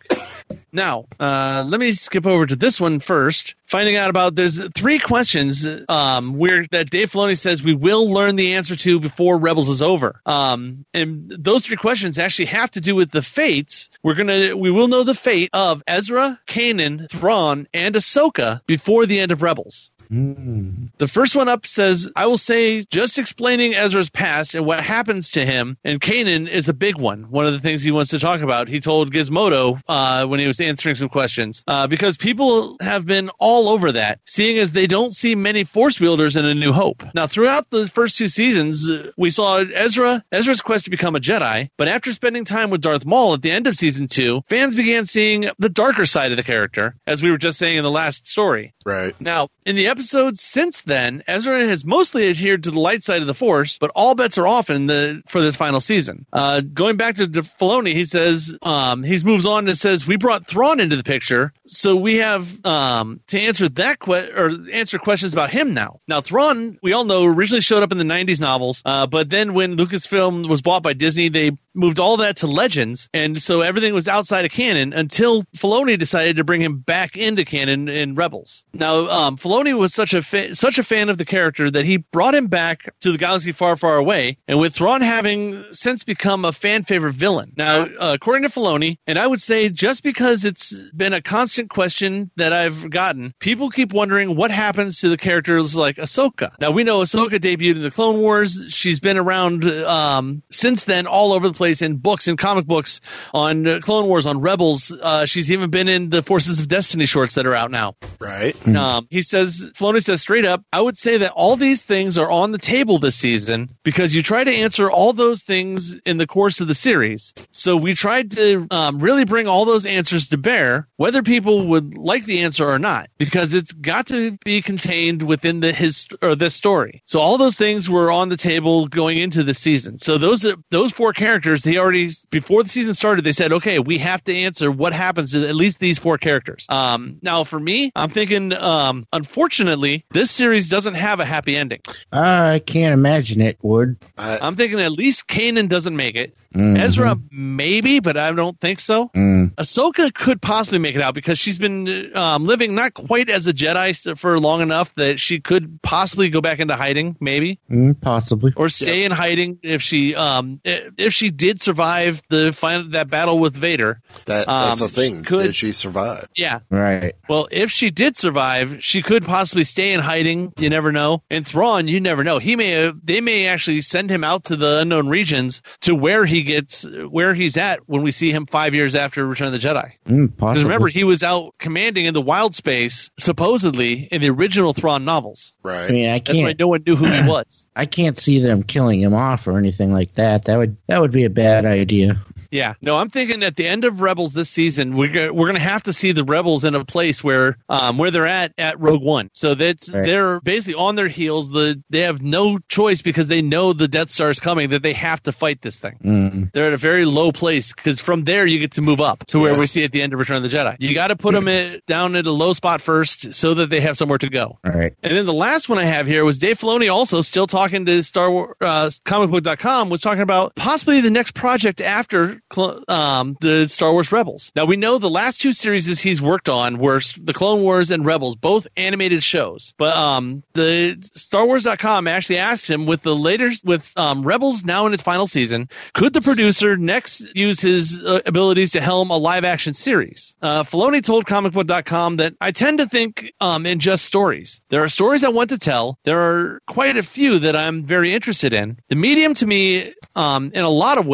Now, uh, let me skip over to this one first. Finding out about there's three questions um, where that Dave Filoni says we will learn the answer to before Rebels is over. Um, and those three questions actually have to do with the fates. We're gonna we will know the fate of Ezra, Kanan, Thrawn, and Ahsoka before the end of Rebels. The first one up says, I will say, just explaining Ezra's past and what happens to him and Kanan is a big one. One of the things he wants to talk about. He told Gizmodo uh, when he was answering some questions, uh, because people have been all over that, seeing as they don't see many Force wielders in A New Hope. Now, throughout the first two seasons, uh, we saw Ezra, Ezra's quest to become a Jedi, but after spending time with Darth Maul at the end of season two, fans began seeing the darker side of the character, as we were just saying in the last story. Right. Now, in the episodes since then, Ezra has mostly adhered to the light side of the Force, but all bets are off in the for this final season. Uh, going back to Filoni, he says um, he moves on and says we brought Thrawn into the picture, so we have um, to answer that que- or answer questions about him now. Now, Thrawn, we all know, originally showed up in the '90s novels, uh, but then when Lucasfilm was bought by Disney, they moved all that to Legends, and so everything was outside of canon until Filoni decided to bring him back into canon in Rebels. Now, um, Filoni was such a fa- such a fan of the character that he brought him back to the galaxy far, far away, and with Thrawn having since become a fan favorite villain. Now, uh, according to Filoni, and I would say just because it's been a constant question that I've gotten, people keep wondering what happens to the characters like Ahsoka. Now, we know Ahsoka debuted in the Clone Wars. She's been around um, since then all over the place in books and comic books on uh, Clone Wars, on Rebels. Uh, she's even been in the Forces of Destiny shorts that are out now. Right. Um, he says, Filoni says straight up, I would say that all these things are on the table this season because you try to answer all those things in the course of the series. So we tried to um, really bring all those answers to bear, whether people would like the answer or not, because it's got to be contained within the his or this story. So all those things were on the table going into the season. So those those four characters, they already before the season started, they said, okay, we have to answer what happens to at least these four characters. Um, now for me, I'm thinking, um, unfortunately, this series doesn't have a happy ending. I can't imagine it would. I, I'm thinking at least Kanan doesn't make it. Mhm. Ezra maybe, but I don't think so. Mm. Ahsoka could possibly make it out because she's been um, living not quite as a Jedi for long enough that she could possibly go back into hiding, maybe, Mm, possibly. or stay in hiding if she um, if she did survive the final that battle with Vader. that that's um, the thing. could- Did she survive? Yeah, Right. well, if she did survive, she could possibly stay in hiding. You never know. And Thrawn, you never know. He may have, they may actually send him out to the unknown regions to where he gets where he's at when we see him five years after Return of the Jedi. Mm, Because possibly. remember, he was out commanding in the wild space, supposedly in the original Thrawn novels. Right. I mean, I That's why can't. no one knew who he was. I can't see them killing him off or anything like that. That would that would be a bad idea. Yeah, no, I'm thinking at the end of Rebels this season, we're go- we're going to have to see the Rebels in a place where um where they're at at Rogue One. So that's Right. they're basically on their heels. The they have no choice because they know the Death Star is coming that they have to fight this thing. Mm. They're at a very low place because from there you get to move up to where Yeah. we see at the end of Return of the Jedi. You got to put them in, down at a low spot first so that they have somewhere to go. All right. And then the last one I have here was Dave Filoni also still talking to Star Wars uh, comicbook.com was talking about possibly the next project after um, the Star Wars Rebels. Now we know the last two series he's worked on were the Clone Wars and Rebels, both animated shows. But um, the StarWars.com actually asked him with the later with um, Rebels now in its final season, could the producer next use his uh, abilities to helm a live action series? Uh, Filoni told ComicBook.com that I tend to think um, in just stories. There are stories I want to tell. There are quite a few that I'm very interested in. The medium to me, um, in a lot of ways,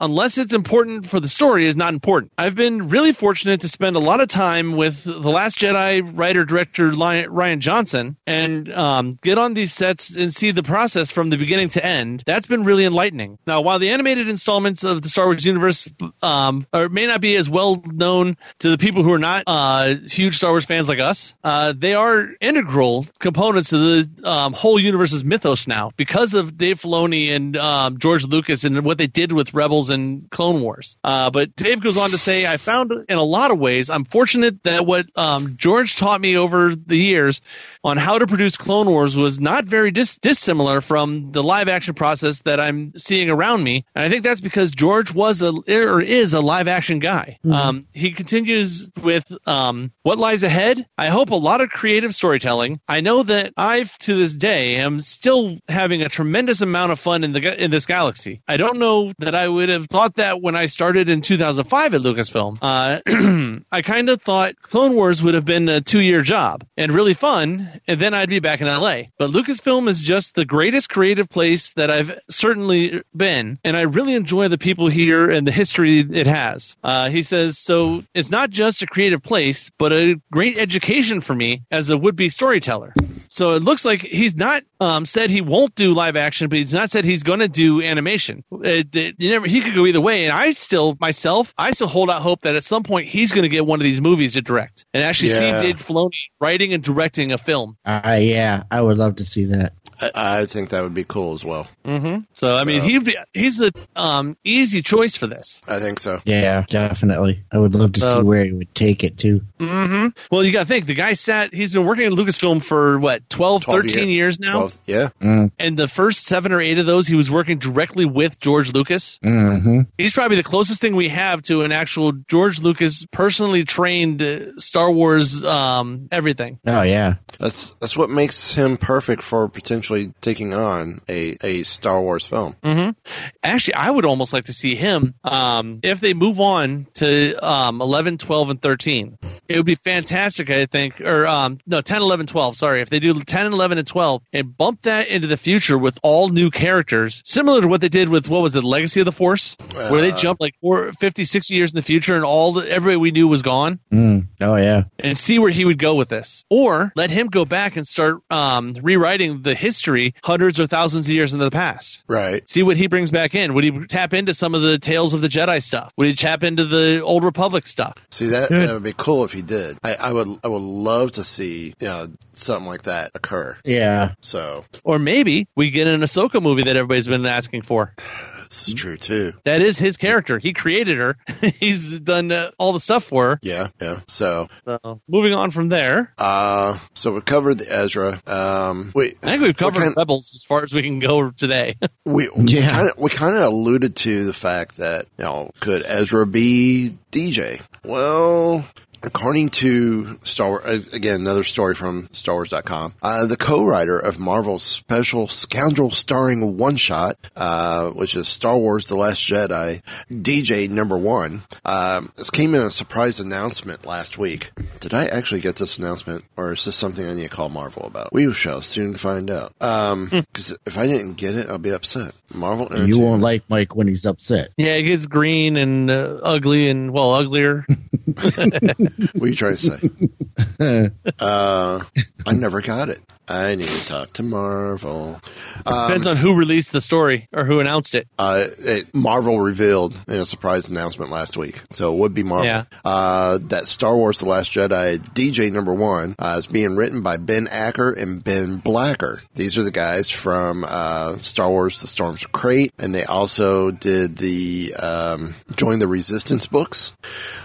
unless it's important for the story, is not important. I've been really fortunate to spend a lot of time with The Last Jedi writer director Rian Johnson and um, get on these sets and see the process from the beginning to end. That's been really enlightening. Now, while the animated installments of the Star Wars universe um, are, may not be as well known to the people who are not uh, huge Star Wars fans like us, uh, they are integral components of the um, whole universe's mythos now because of Dave Filoni and um, George Lucas and what they did with Rebels and Clone Wars. Uh, but Dave goes on to say, I found in a lot of ways, I'm fortunate that what um, George taught me over the years on how to produce Clone Wars was not very dis- dissimilar from the live action process that I'm seeing around me. And I think that's because George was a or is a live action guy. Um, he continues with um, what lies ahead. I hope a lot of creative storytelling. I know that I've to this day am still having a tremendous amount of fun in the in this galaxy. I don't know that I would have thought that when I started in 2005 at Lucasfilm. Uh, I kind of thought Clone Wars would have been a two year job and really fun, and then I'd be back in LA. But Lucasfilm is just the greatest creative place that I've certainly been, and I really enjoy the people here and the history it has. Uh, he says, so it's not just a creative place, but a great education for me as a would be storyteller. So it looks like he's not um, said he won't do live action, but he's not said he's going to do animation. It, it- you never, he could go either way. And I still, myself, I still hold out hope that at some point he's going to get one of these movies to direct and actually Yeah. see Dave Filoni writing and directing a film. Uh, yeah, I would love to see that. I, I think that would be cool as well. Mm-hmm. So I mean, So- he he's a um, easy choice for this. I think so. Yeah, definitely. I would love to So- see where he would take it to. Mm-hmm. Well, you got to think the guy sat. He's been working at Lucasfilm for what 12, 12 13 year- years now. 12 yeah. Mm, And the first seven or eight of those, he was working directly with George Lucas. hmm He's probably the closest thing we have to an actual George Lucas personally trained uh, Star Wars um, everything. Oh yeah. That's that's what makes him perfect for potentially taking on a, a Star Wars film. hmm Actually, I would almost like to see him um, if they move on to um, 11, 12, and 13. It would be fantastic, I think. Or, um, no, 10, 11, 12. Sorry. If they do 10, 11, and 12 and bump that into the future with all new characters, similar to what they did with, what was it, Legacy of the Force? where they Uh, jumped like four, 50, 60 years in the future and all the, everybody we knew was gone Mm. Oh yeah. and see where he would go with this. Or let him go back and start um, rewriting the history hundreds or thousands of years into the past. Right. See what he brings back in. Would he tap into some of the Tales of the Jedi stuff? Would he tap into the Old Republic stuff? See that Good. that would be cool if he did. I, I would I would love to see you know something like that occur. Yeah. So Or maybe we get an Ahsoka movie that everybody's been asking for. this is true too. That is his character. He created her. He's done uh, all the stuff for her. Yeah, yeah. So So moving on from there, uh so we covered the Ezra. Um wait I think we've covered what kind- Rebels as far as we can go today. we Yeah. kind of we kind of alluded to the fact that you know could Ezra be DJ? Well, according to Star Wars, uh, again another story from StarWars.com, uh, the co-writer of Marvel's special Scoundrel starring one shot, uh, which is Star Wars: The Last Jedi, DJ number one, um, this came in a surprise announcement last week. Did I actually get this announcement, or is this something I need to call Marvel about? We shall soon find out. Um, because if I didn't get it, I'll be upset. Marvel, You won't like Mike when he's upset. yeah, it gets green and uh, ugly and well uglier. What are you trying to say? uh, I never got it. I need to talk to Marvel. Depends on who released the story or who announced it. Uh, it, Marvel revealed in a surprise announcement last week, so it would be Marvel. Yeah. Uh, that Star Wars: The Last Jedi DJ number one uh, is being written by Ben Acker and Ben Blacker. These are the guys from uh, Star Wars: The Storms of Crait, and they also did the um, Join the Resistance books.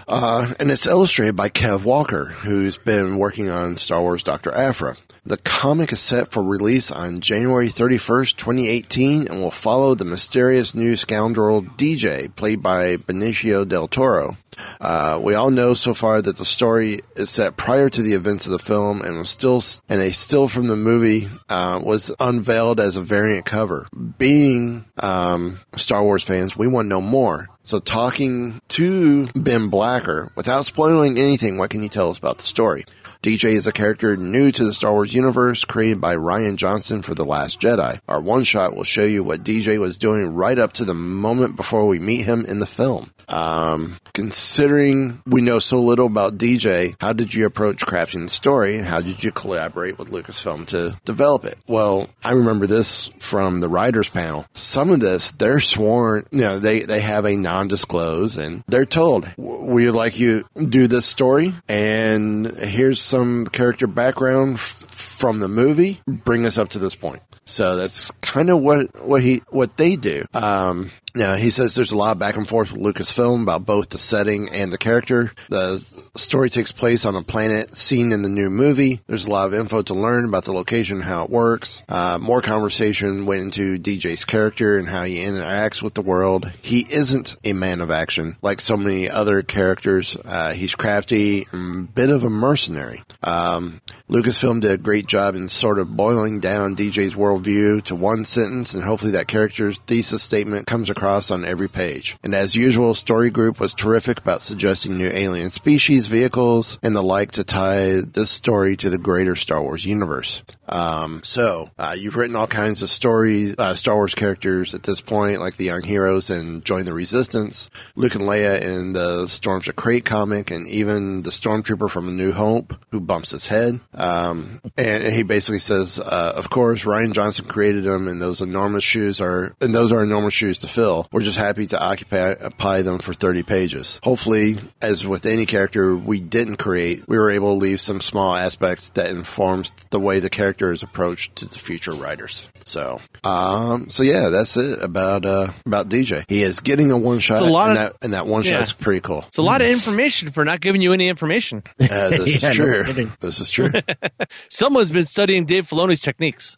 Uh, and it's illustrated by Kev Walker, who's been working on Star Wars: Doctor Aphra. The comic is set for release on January 31st, 2018, and will follow the mysterious new scoundrel DJ, played by Benicio del Toro. Uh, we all know so far that the story is set prior to the events of the film, and was still and a still from the movie uh, was unveiled as a variant cover. Being um, Star Wars fans, we want to know more. So, talking to Ben Blacker without spoiling anything, what can you tell us about the story? DJ is a character new to the Star Wars universe created by Rian Johnson for The Last Jedi. Our one shot will show you what DJ was doing right up to the moment before we meet him in the film. Um, considering we know so little about DJ, how did you approach crafting the story? How did you collaborate with Lucasfilm to develop it? Well, I remember this from the writers panel. Some of this, they're sworn, you know, they, they have a non-disclose and they're told, we would like you do this story and here's some character background f- from the movie. Bring us up to this point. So that's kind of what, what he, what they do. Um, now, he says there's a lot of back and forth with Lucasfilm about both the setting and the character. The story takes place on a planet seen in the new movie. There's a lot of info to learn about the location and how it works. Uh, more conversation went into DJ's character and how he interacts with the world. He isn't a man of action like so many other characters. Uh, he's crafty bit of a mercenary. Um, Lucasfilm did a great job in sort of boiling down DJ's worldview to one sentence, and hopefully that character's thesis statement comes across on every page. And as usual, Story Group was terrific about suggesting new alien species, vehicles, and the like to tie this story to the greater Star Wars universe. Um, so uh, you've written all kinds of stories, uh, Star Wars characters at this point, like the Young Heroes and Join the Resistance, Luke and Leia in the Storms of Crait comic, and even the Stormtrooper from A New Hope who bumps his head. Um, and, and he basically says, uh, of course, Rian Johnson created them, and those enormous shoes are, and those are enormous shoes to fill. We're just happy to occupy, them for 30 pages. Hopefully, as with any character we didn't create, we were able to leave some small aspects that informs the way the character is approached to the future writers. So, um, so yeah, that's it about, uh, about DJ. He is getting a one shot, It's a lot and of- that, and that one Yeah. shot's pretty cool. It's a lot of information for not giving you any information. Uh, this Yeah, is no true. this is true. Someone's been studying Dave Filoni's techniques.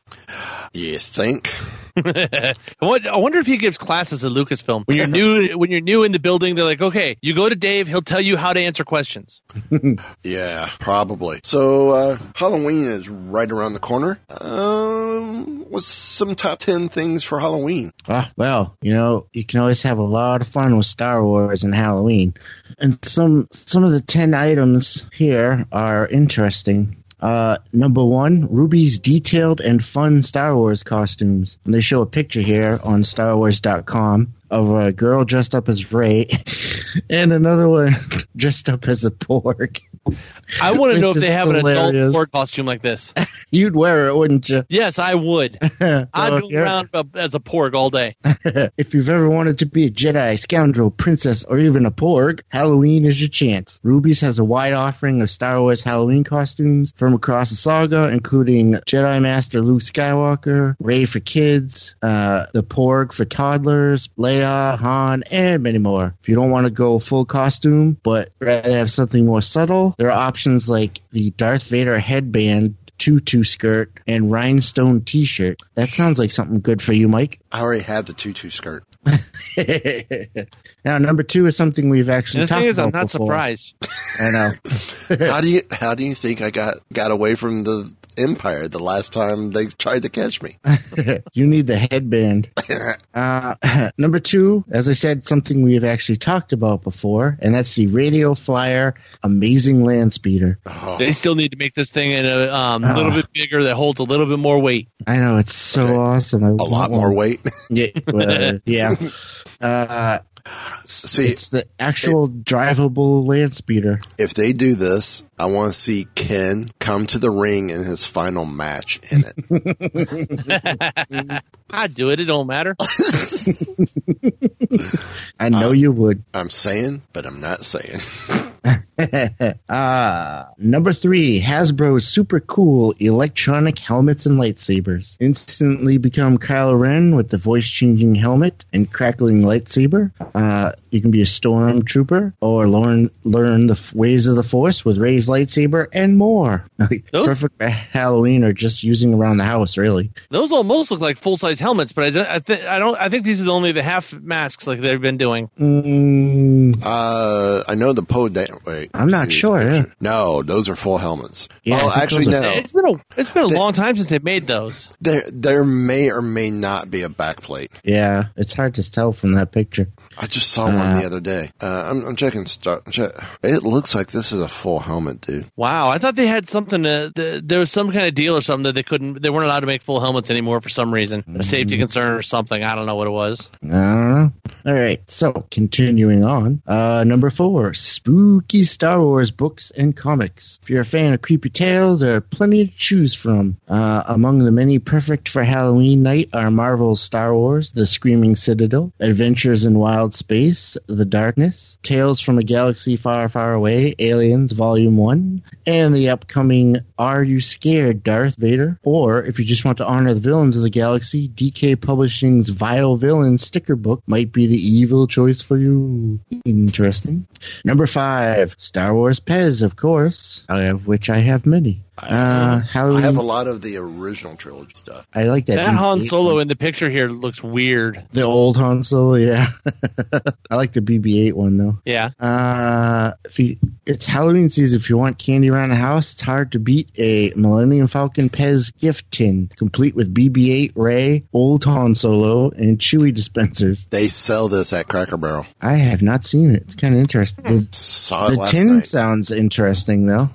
you think? I wonder- if he gives classes at Lucasfilm. When you're new, when you're new in the building, they're like, "Okay, you go to Dave. He'll tell you how to answer questions." Yeah, probably. So, uh, Halloween is right around the corner. Um, what's some top 10 things for Halloween? Ah, well, you know, you can always have a lot of fun with Star Wars and Halloween. And some some of the ten items here are interesting. Uh, number one, Rubie's detailed and fun Star Wars costumes. And they show a picture here on StarWars.com of a girl dressed up as Rey and another one dressed up as a porg. I want to know if they have an adult porg costume like this. You'd wear it, wouldn't you? Yes, I would. I'd So, go yeah. around as a porg all day. if you've ever wanted to be a Jedi, scoundrel, princess, or even a porg, Halloween is your chance. Rubie's has a wide offering of Star Wars Halloween costumes from across the saga, including Jedi Master Luke Skywalker, Rey for kids, uh, the porg for toddlers, Leia, Han, and many more. If you don't want to go full costume, but rather have something more subtle, there are options like the Darth Vader headband tutu skirt and rhinestone t-shirt. That sounds like something good for you, Mike. I already have the tutu skirt. now, number two is something we've actually the talked thing is, I'm not before. surprised. I know. how do you, how do you think I got, got away from the Empire the last time they tried to catch me? you need the headband. Uh, number two, as I said, something we have actually talked about before, and that's the Radio Flyer Amazing Land Speeder. They still need to make this thing a um, Ah. little bit bigger that holds a little bit more weight. I know it's so Okay. awesome. I a lot more weight. Yeah, uh, yeah. Uh, See, it's the actual drivable land speeder. if they do this, I want to see Ken come to the ring in his final match in it. I'd do it. It don't matter. I know um, you would. I'm saying, but I'm not saying. Uh, number three, Hasbro's super cool electronic helmets and lightsabers. Instantly become Kylo Ren with the voice changing helmet and crackling lightsaber. Uh, you can be a stormtrooper or learn learn the f- ways of the Force with Rey's lightsaber and more. Those- Perfect for Halloween or just using around the house, really. Those almost look like full size helmets, but I don't. I, th- I don't. I think these are the only the half masks like they've been doing. Mm, Uh, I know the Poe. Da- wait, I'm not sure, picture. No, those are full helmets. Yeah, I oh, actually, no. It's been a. It's been a They- long time since they made those. There, there may or may not be a backplate. yeah, it's hard to tell from that picture. I just saw one Uh, the other day. Uh, I'm, I'm checking. Start. Check- It looks like this is a full helmet, dude. Wow, I thought they had something. To, th- there was some kind of deal or something that they couldn't. They weren't allowed to make full helmets anymore for some reason, a safety concern or something. I don't know what it was. I don't know. All right, so continuing on. Uh, number four, spooky Star Wars books and comics. If you're a fan of creepy tales, there are plenty to choose from. Uh, among the many perfect for Halloween night are Marvel's Star Wars, The Screaming Citadel, Adventures in Wild Space, The Darkness, Tales from a Galaxy Far, Far Away, Aliens Volume 1, and the upcoming Are You Scared, Darth Vader? Or, if you just want to honor the villains of the galaxy, DK Publishing's Vile Villain sticker book might be the evil choice for you. Interesting. Number five, Star Wars Pez, of course, of which I have many. Uh, Halloween. I have a lot of the original trilogy stuff. I like that. That Han BB-8 Solo one. in the picture here looks weird. The old Han Solo, yeah. I like the BB-8 one though. Yeah, Uh, if you, it's Halloween season. If you want candy around the house, it's hard to beat a Millennium Falcon Pez gift tin, complete with BB-8, Rey, Old Han Solo, and Chewie dispensers. They sell this at Cracker Barrel. I have not seen it. It's kind of interesting. The, Saw it the last tin night. sounds interesting though.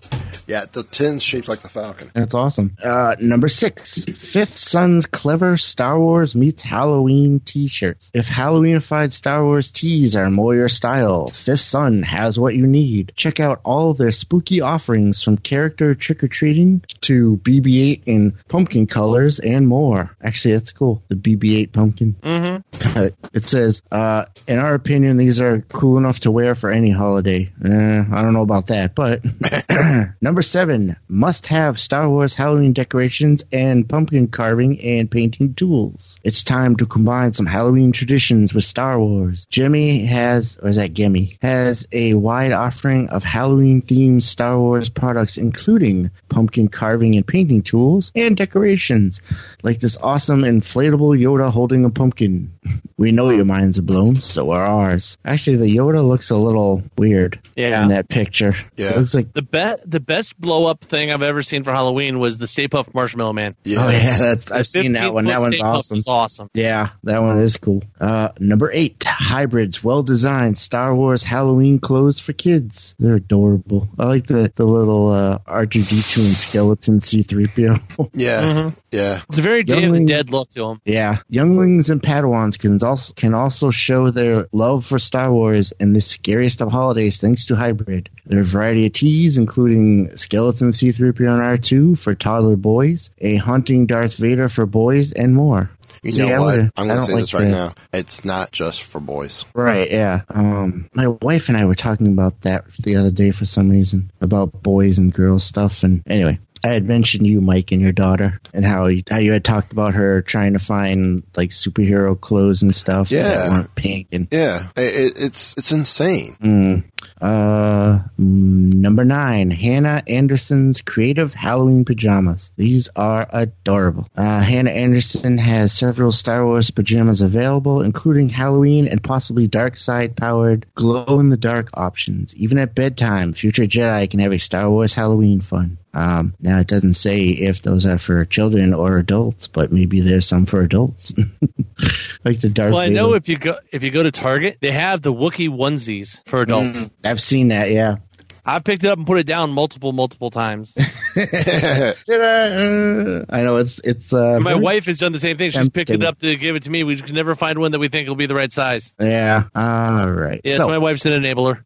Yeah, the tin's shaped like the Falcon. That's awesome. Uh, number six, Fifth Sun's clever Star Wars meets Halloween T-shirts. If Halloweenified Star Wars tees are more your style, Fifth Son has what you need. Check out all their spooky offerings from character trick or treating to BB-8 in pumpkin colors and more. Actually, that's cool. The BB-8 pumpkin. mm-hmm. it says, uh, in our opinion, these are cool enough to wear for any holiday. Eh, I don't know about that, but number seven, must have Star Wars Halloween decorations and pumpkin carving and painting tools. It's time to combine some Halloween traditions with Star Wars. Jimmy has, or is that Gimme, has a wide offering of Halloween themed Star Wars products, including pumpkin carving and painting tools and decorations, like this awesome inflatable Yoda holding a pumpkin. We know your minds are blown, so are ours. Actually, the Yoda looks a little weird Yeah. in that picture. Yeah. It looks like The be- the best blow up thing I've ever seen for Halloween was the Stay Puft Marshmallow Man. Yeah. Oh yeah, that's I've The seen that one. That one's Stay Puft awesome. was awesome. Yeah, that one is cool. Uh, number eight, hybrids, well designed Star Wars Halloween clothes for kids. They're adorable. I like the the little uh, R2D2 and skeleton C3PO. Yeah. Mm-hmm. Yeah. It's a very Day of the Dead look to him. yeah, younglings and Padawans can also can also show their love for Star Wars in the scariest of holidays thanks to hybrid. There are a variety of tees, including skeleton C3PO and R2 for toddler boys, a hunting Darth Vader for boys, and more. You know what? I'm going to don't say like this right that. now. It's not just for boys. Right, yeah. Um, my wife and I were talking about that the other day for some reason about boys and girls stuff. And anyway, I had mentioned you, Mike, and your daughter, and how you, how you had talked about her trying to find like superhero clothes and stuff Yeah. that weren't pink. And Yeah. It, it's it's insane. mm, uh, mm, number nine, Hanna Andersson's creative Halloween pajamas. These are adorable. Uh, Hannah Anderson has several Star Wars pajamas available, including Halloween and possibly dark side powered glow in the dark options. Even at bedtime, future Jedi can have a Star Wars Halloween fun. Um, now it doesn't say if those are for children or adults, but maybe there's some for adults, like the Darth. Well, I know Vader. if you go if you go to Target, they have the Wookiee onesies for adults. Mm, I've seen that. Yeah. I picked it up and put it down multiple multiple times. I? Uh, know it's it's. Uh, My wife has done the same thing. She's picked it up to give it to me. We can never find one that we think will be the right size. Yeah. All right. Yeah, so, my wife's an enabler.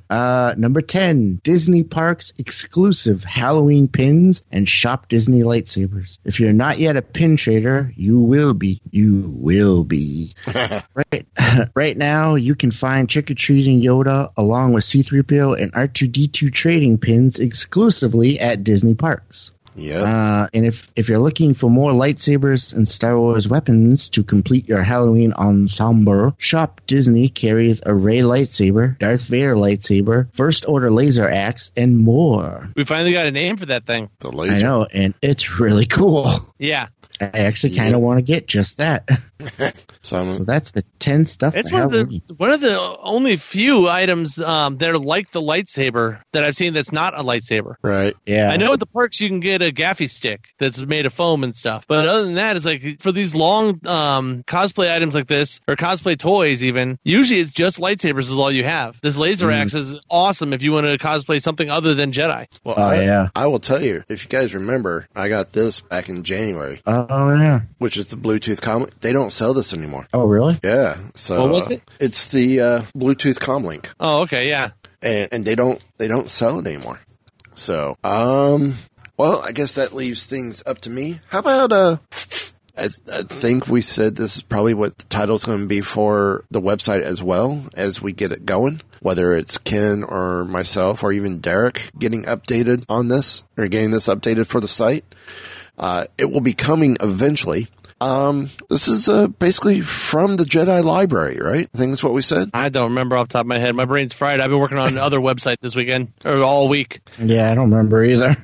uh, number 10, Disney Parks exclusive Halloween pins and Shop Disney lightsabers. If you're not yet a pin trader, you will be. You will be. right. right now, you can find Trick or Treating Yoda along with C3PO and R2D2 trading pins exclusively at Disney parks. Yep. Uh, and if if you're looking for more lightsabers and Star Wars weapons to complete your Halloween ensemble, Shop Disney carries a Rey lightsaber, Darth Vader lightsaber, First Order laser axe, and more. We finally got a name for that thing. the laser. I know, and it's really cool. Yeah. I actually kind Yeah. of want to get just that. So So that's the ten stuff. It's one of the one of the only few items um, that are like the lightsaber that I've seen that's not a lightsaber. right. yeah. I know at the parks you can get a gaffi stick that's made of foam and stuff, but other than that, it's like for these long um, cosplay items like this or cosplay toys, even usually it's just lightsabers is all you have. This laser Mm. axe is awesome if you want to cosplay something other than Jedi. Well, Oh, I, yeah. I will tell you, if you guys remember, I got this back in January, Oh yeah. which is the Bluetooth comic. They don't sell this anymore. Oh really? Yeah. So What was uh, it? it's the uh, Bluetooth Comlink, Oh, okay, yeah. and, and they don't they don't sell it anymore. So, um, well, I guess that leaves things up to me. How about uh? I, I think we said this is probably what the title's going to be for the website as well as we get it going. Whether it's Ken or myself or even Derek getting updated on this or getting this updated for the site. Uh, it will be coming eventually. Um, this is uh, basically from the Jedi Library, right? I think that's what we said. I don't remember off the top of my head. My brain's fried. I've been working on another website this weekend or all week. Yeah, I don't remember either.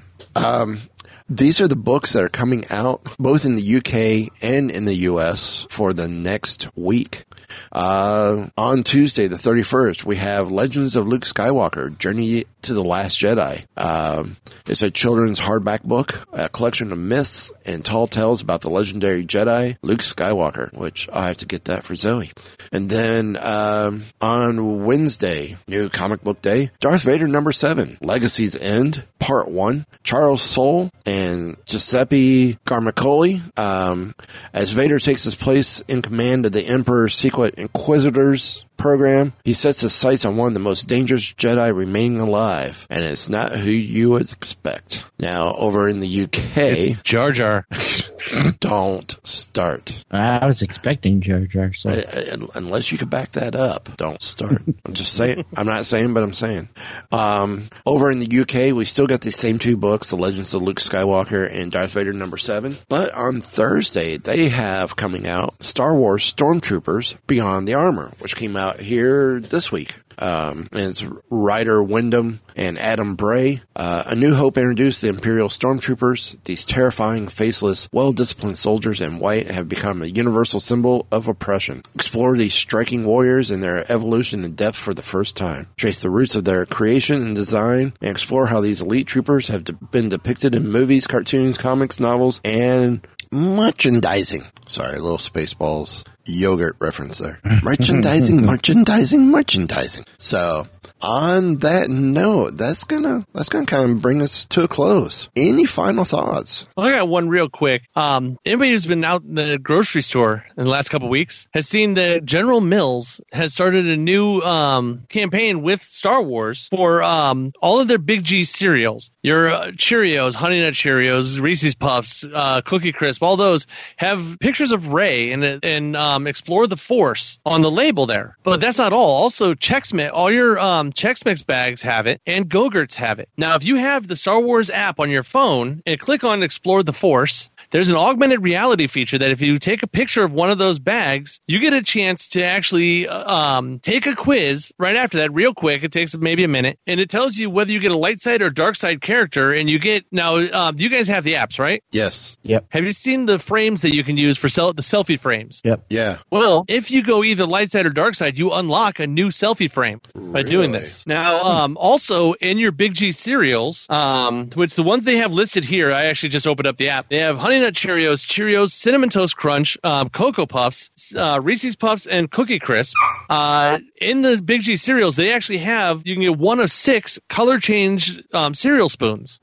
These are the books that are coming out both in the UK and in the US for the next week. Uh, on Tuesday, the 31st, we have Legends of Luke Skywalker, Journey to the Last Jedi. Um, it's a children's hardback book, a collection of myths and tall tales about the legendary Jedi, Luke Skywalker, which I have to get that for Zoe. And then, um, on Wednesday, new comic book day, Darth Vader number seven, Legacy's End, part one, Charles Soule and Giuseppe Camuncoli, um, as Vader takes his place in command of the Emperor's secret Inquisitors program, he sets his sights on one of the most dangerous Jedi remaining alive, and it's not who you would expect. Now, over in the UK, Jar Jar. don't start. I was expecting Jar Jar. So Uh, uh, Unless you can back that up, don't start. I'm just saying. I'm not saying, but I'm saying. Um, over in the UK, we still got these same two books, The Legends of Luke Skywalker and Darth Vader number seven. But on Thursday, they have coming out Star Wars Stormtroopers Beyond the Armor, which came out here this week. Um, and it's Ryder Windham and Adam Bray. Uh, A New Hope introduced the Imperial Stormtroopers. These terrifying, faceless, well-disciplined soldiers in white have become a universal symbol of oppression. Explore these striking warriors and their evolution in depth for the first time. Trace the roots of their creation and design, and explore how these elite troopers have de- been depicted in movies, cartoons, comics, novels, and merchandising. Sorry, little Spaceballs yogurt reference there. Merchandising, merchandising, merchandising. So, on that note, that's gonna that's gonna kind of bring us to a close. Any final thoughts? Well, I got one real quick. Um, anybody who's been out in the grocery store in the last couple weeks has seen that General Mills has started a new um, campaign with Star Wars for um, all of their Big G cereals. Your uh, Cheerios, Honey Nut Cheerios, Reese's Puffs, uh, Cookie Crisp, all those have pictures of Ray and and um, Explore the Force on the label there. But that's not all. Also, Chex Mix, all your um, Chex Mix bags have it, and Go-Gurts have it. Now, if you have the Star Wars app on your phone and click on Explore the Force, there's an augmented reality feature that if you take a picture of one of those bags, you get a chance to actually uh, um, take a quiz right after that, real quick. It takes maybe a minute, and it tells you whether you get a light side or dark side character. And you get now, um, you guys have the apps, right? Yes. yep, Have you seen the frames that you can use for sel- the selfie frames? yep. Yeah. Well, if you go either light side or dark side, you unlock a new selfie frame by doing this. Now, um, also in your Big G cereals, um, which the ones they have listed here, I actually just opened up the app. They have Honey Nut Cheerios, Cheerios, Cinnamon Toast Crunch, um, Cocoa Puffs, uh, Reese's Puffs, and Cookie Crisp. Uh, in the Big G cereals, they actually have you can get one of six color change um, cereal spoons,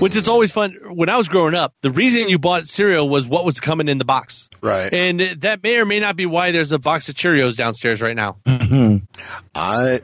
which is always fun. When I was growing up, the reason you bought cereal was what was coming in the box. Right. And that may or may not be why there's a box of Cheerios downstairs right now. I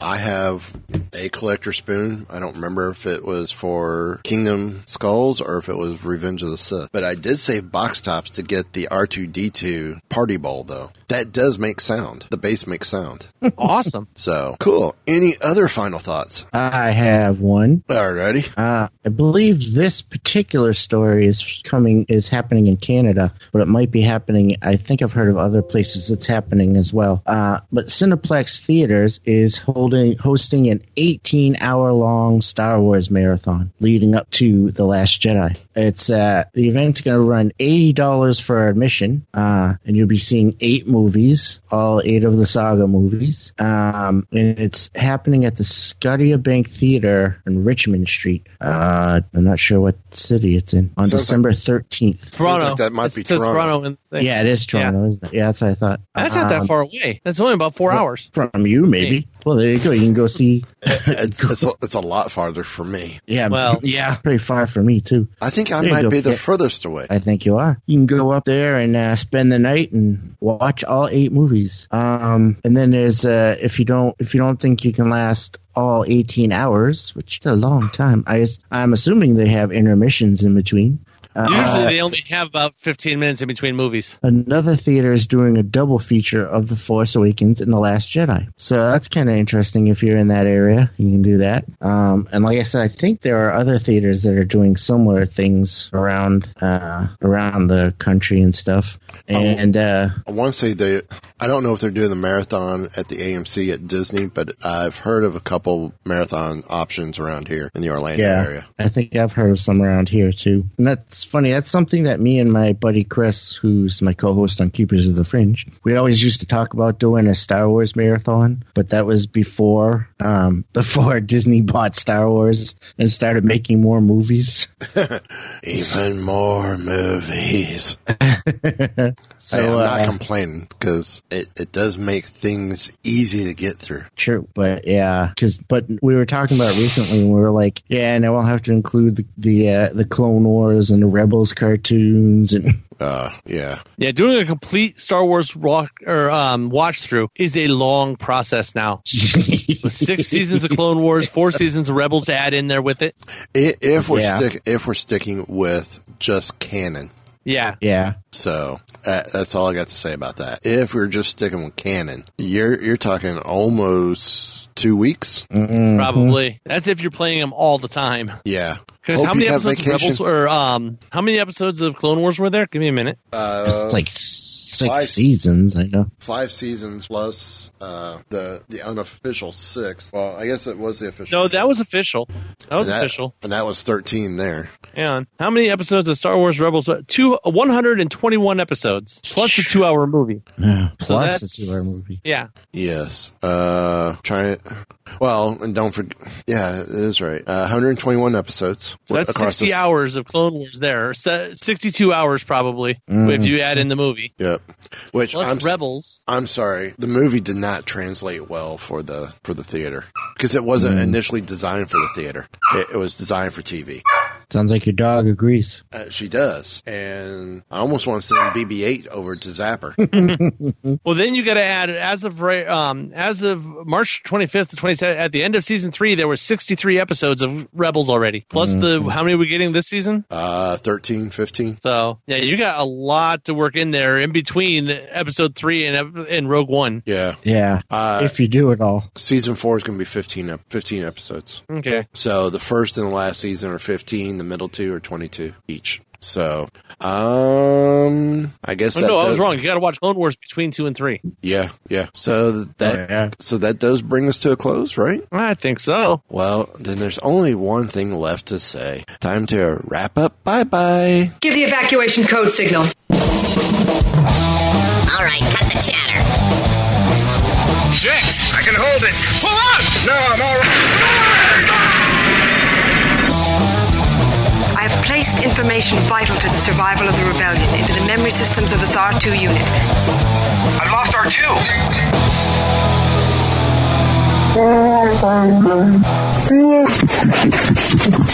I have a collector spoon. I don't remember if it was for Kingdom Skulls or if it was Revenge of the Sith. Ugh. But I did save box tops to get the R2D2 Party ball though. That does make sound. The bass makes sound. Awesome. So cool. Any other final thoughts? I have one. Alrighty. Uh, I believe this particular story is coming is happening in Canada, but it might be happening. I think I've heard of other places it's happening as well. Uh, but Cineplex Theaters is holding hosting an 18 hour long Star Wars marathon leading up to the Last Jedi. It's uh, the event's going to run eighty dollars for admission, uh, and you'll be seeing eight movies, all eight of the saga movies. Um, and it's happening at the Scotia Bank Theater in Richmond Street. Uh, I'm not sure what city it's in on Sounds like- December 13th. Toronto. like that might It be says Toronto. in the. Yeah, it is Toronto, isn't it? Yeah, that's what I thought. That's not that Um, far away. That's only about four hours. from you, maybe. Well, there you go. You can go see. It's, it's, a, it's a lot farther for me. Yeah, Well- yeah, pretty far for me too. I think I There might be the Yeah. furthest away. I think you are. You can go up there and uh, spend the night and watch all eight movies. Um, and then there's uh, if you don't if you don't think you can last all 18 hours, which is a long time. I I'm assuming they have intermissions in between. Uh, Usually they only have about 15 minutes in between movies. Another theater is doing a double feature of The Force Awakens and The Last Jedi. So that's kind of interesting if you're in that area. You can do that. Um, and like I said, I think there are other theaters that are doing similar things around uh, around the country and stuff. And uh, I want to say they. I don't know if they're doing the marathon at the AMC at Disney, but I've heard of a couple marathon options around here in the Orlando yeah, area. I think I've heard of some around here too. And that's funny. That's something that me and my buddy Chris, who's my co-host on Keepers of the Fringe, we always used to talk about doing a Star Wars marathon. But that was before um, before Disney bought Star Wars and started making more movies. Even more movies. So I'm not uh, complaining because it, it does make things easy to get through. True, but yeah, because but we were talking about it recently, and we were like, yeah, and I'll have to include the the, uh, the Clone Wars and the Rebels cartoons, and Uh, yeah. Yeah, doing a complete Star Wars rock or um, watch through is a long process now. Six seasons of Clone Wars, four seasons of Rebels to add in there with it. If we're Yeah. stick, if we're sticking with just canon, Yeah, yeah, so uh, that's all I got to say about that. If we're just sticking with canon, you're you're talking almost two weeks. Mm-hmm. probably. That's if you're playing them all the time. Yeah. Because how many have episodes of vacation. Rebels or um how many episodes of Clone Wars were there? Give me a minute. Uh, it's like six five- seasons. I know. five seasons plus uh, the the unofficial six. Well, I guess it was the official. No, that was official. That was and that, official. and that was thirteen there. And how many episodes of Star Wars Rebels? Two, 121 episodes plus the two-hour movie. Yeah, Plus the two-hour movie. Yeah, Yes. Uh, try it. Well, and don't forget. Yeah, it is right. Uh, 121 episodes so that's 60 this- hours of Clone Wars there. Se- 62 hours probably Mm. if you add in the movie. Yep. Which Plus I'm Rebels. I'm sorry, the movie did not translate well for the for the theater because it wasn't Mm. initially designed for the theater. It, it was designed for TV. Sounds like your dog agrees. Uh, she does, and I almost want to send BB-8 over to Zapper. Well, then you got to add as of um as of March 25th to 27th at the end of season three, there were 63 episodes of Rebels already. Plus Mm-hmm. the how many are we getting this season? uh, 13, 15. So yeah, you got a lot to work in there in between episode three and and Rogue One. Yeah. Yeah, Uh, if you do it all. season four is going to be 15, 15 episodes. Okay. So the first and the last season are 15, the middle two are 22 each. So, um, I guess Oh, that no, I was wrong. You got to watch Clone Wars between two and three. Yeah, yeah. So that, Oh, yeah. so that does bring us to a close, right? I think so. Well, then there's only one thing left to say. Time to wrap up. Bye bye. Give the evacuation code signal. All right, cut the chatter. Jinx! I can hold it. Pull up! No, I'm all right. Placed information vital to the survival of the rebellion into the memory systems of this R2 unit. I've lost R2.